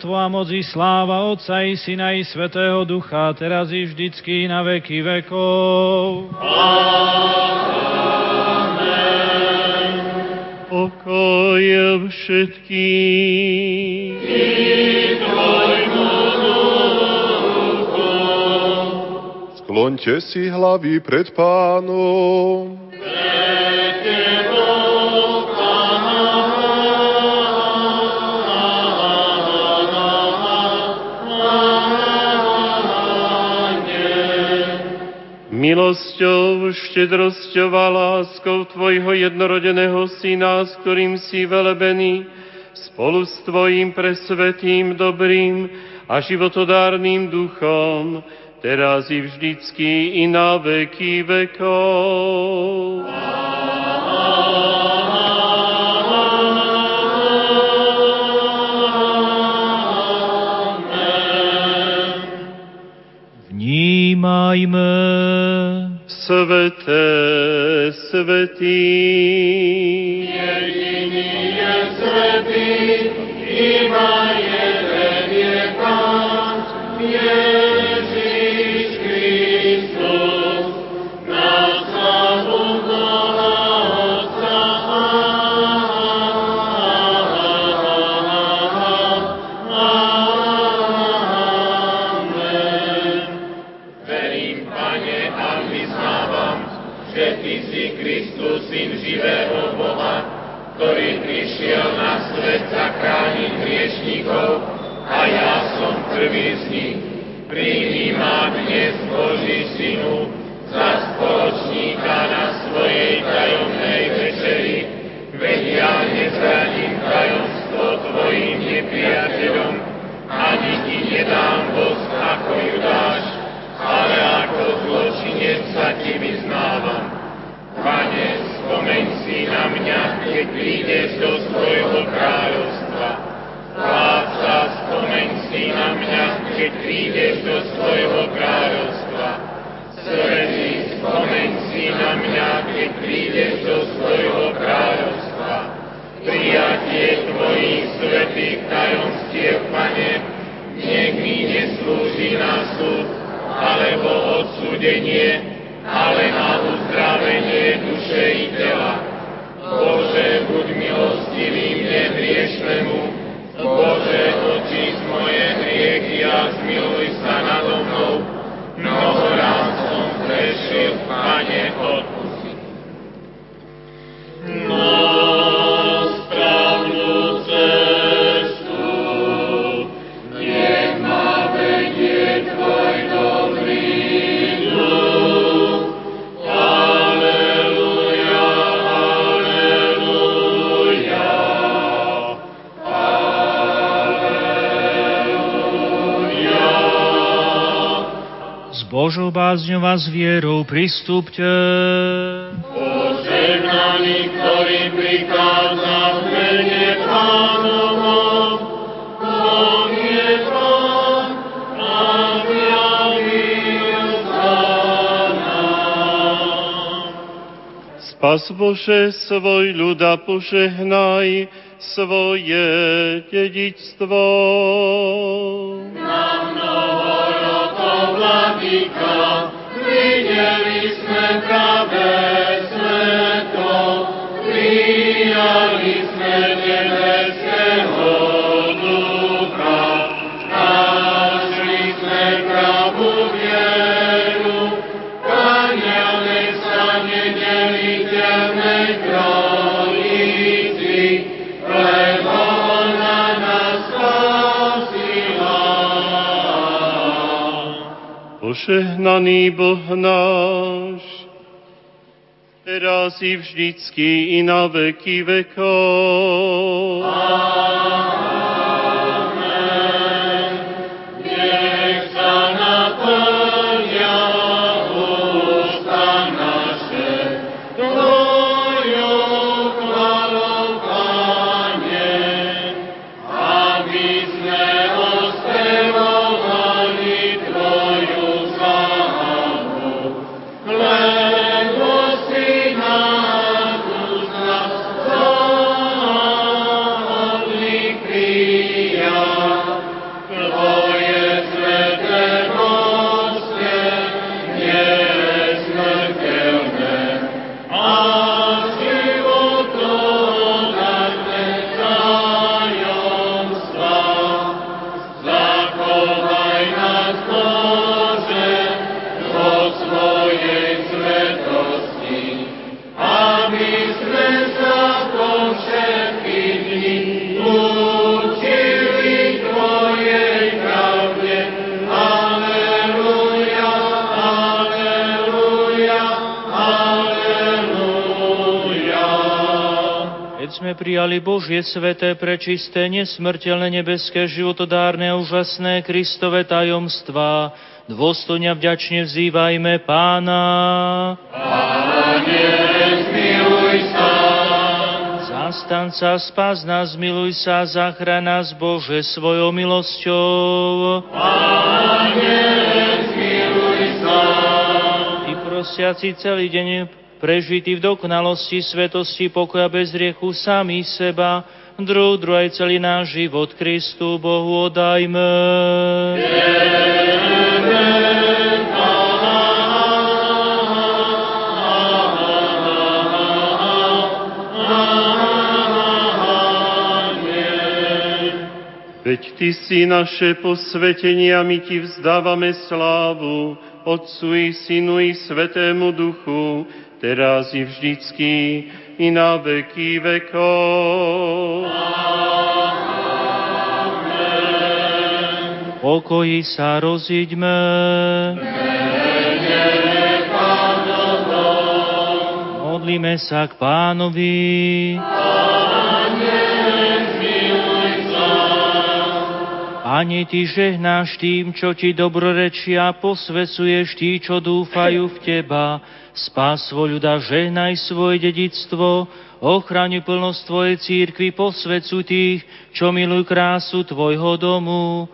kráľovstvo a moc i sláva Otca i Syna i Svetého Ducha, teraz i vždycky na veky vekov. Amen. pokoj všetkých. Skloňte si hlavy pred pánom. Milosťou, štedrosťou a láskou Tvojho jednorodeného Syna, s ktorým si velebený, spolu s Tvojim presvetým, dobrým a životodárnym duchom, teraz i vždycky i na veky vekov. Vnímajme Sveté, svetý. Jediný je svetý, iba jeden je Pán, Ježiš do svojho kráľovstva. Svetý, spomeň si na mňa, keď prídeš do svojho kráľovstva. Prijatie Tvojich svetých tajomstiev, Pane, nech mi neslúži na súd, alebo odsúdenie, Božou bázňou a s vierou pristúpte. Požehnaný, ktorý prikázal v mene Pánovom, on je Pán a zjavil sa nám. Spas Bože svoj ľud a požehnaj svoje dedičstvo. Vladyka, videli sme pravé Požehnaný Boh náš, teraz i vždycky i na veky vekov. Nech prijali Božie sveté, prečisté, nesmrteľné, nebeské, životodárne a úžasné Kristové tajomstvá, dôstojne vďačne vzývajme Pána. Pane, zmiluj sa. Zastanca, spás nás, miluj sa, zachraň nás, Bože, svojou milosťou. Pane, zmiluj sa. Ty prosiaci celý deň prežitý v dokonalosti, svetosti, pokoja bez riechu sami seba, druh, druhaj celý náš život Kristu Bohu odajme. Veď Ty si naše posvetenie a my Ti vzdávame slávu, Otcu i Synu i Svetému Duchu, teraz i vždycky, i na veky vekov. Pokoji sa rozíďme. Modlíme sa k pánovi. Pane, Ty žehnáš tým, čo Ti dobrorečia, posvecuješ tí, čo dúfajú v Teba. Spás ľuda, žehnaj svoje dedictvo, ochraň plnosť Tvojej církvy, posvecuj tých, čo milujú krásu Tvojho domu.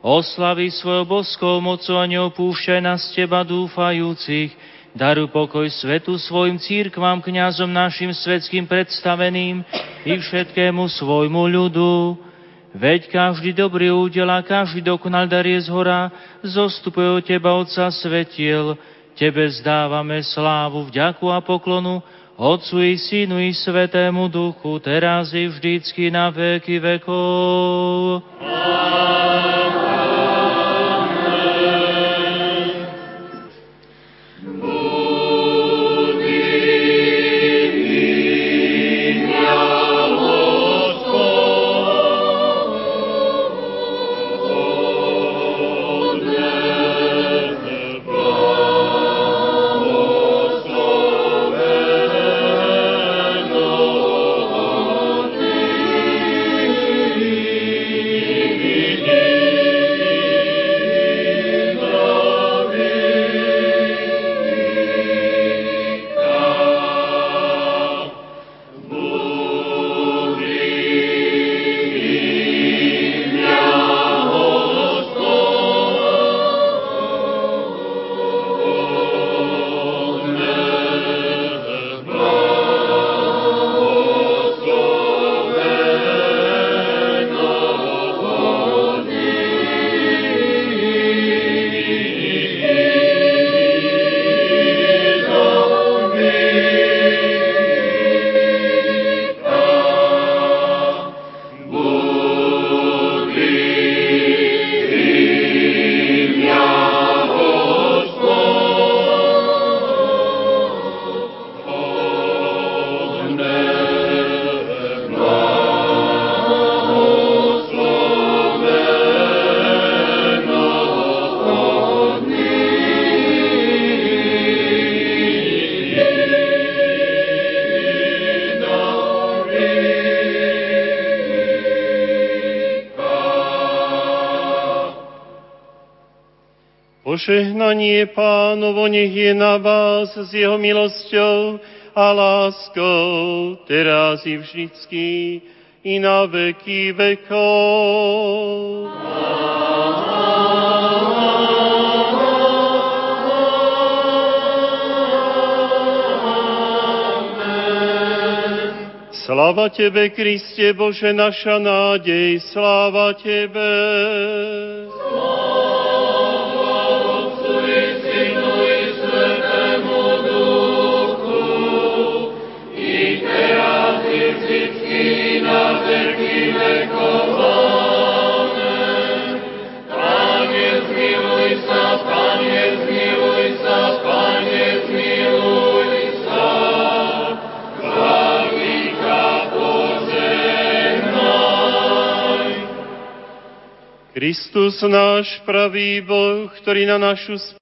Oslavi svojou boskou mocou a neopúšťaj nás Teba dúfajúcich. Daru pokoj svetu svojim církvam, kňazom našim svetským predstaveným i všetkému svojmu ľudu. Veď každý dobrý údel a každý dokonal dar je z hora, zostupuje od Teba, Otca svetiel. Tebe zdávame slávu, vďaku a poklonu, Otcu i Synu i Svetému Duchu, teraz i vždycky na veky vekov. Požehnanie pánovo nech je na vás s jeho milosťou a láskou, teraz i vždycky, i na veky vekov. Sláva Tebe, Kriste, Bože, naša nádej, sláva Tebe. Kristus náš pravý Boh, ktorý na našu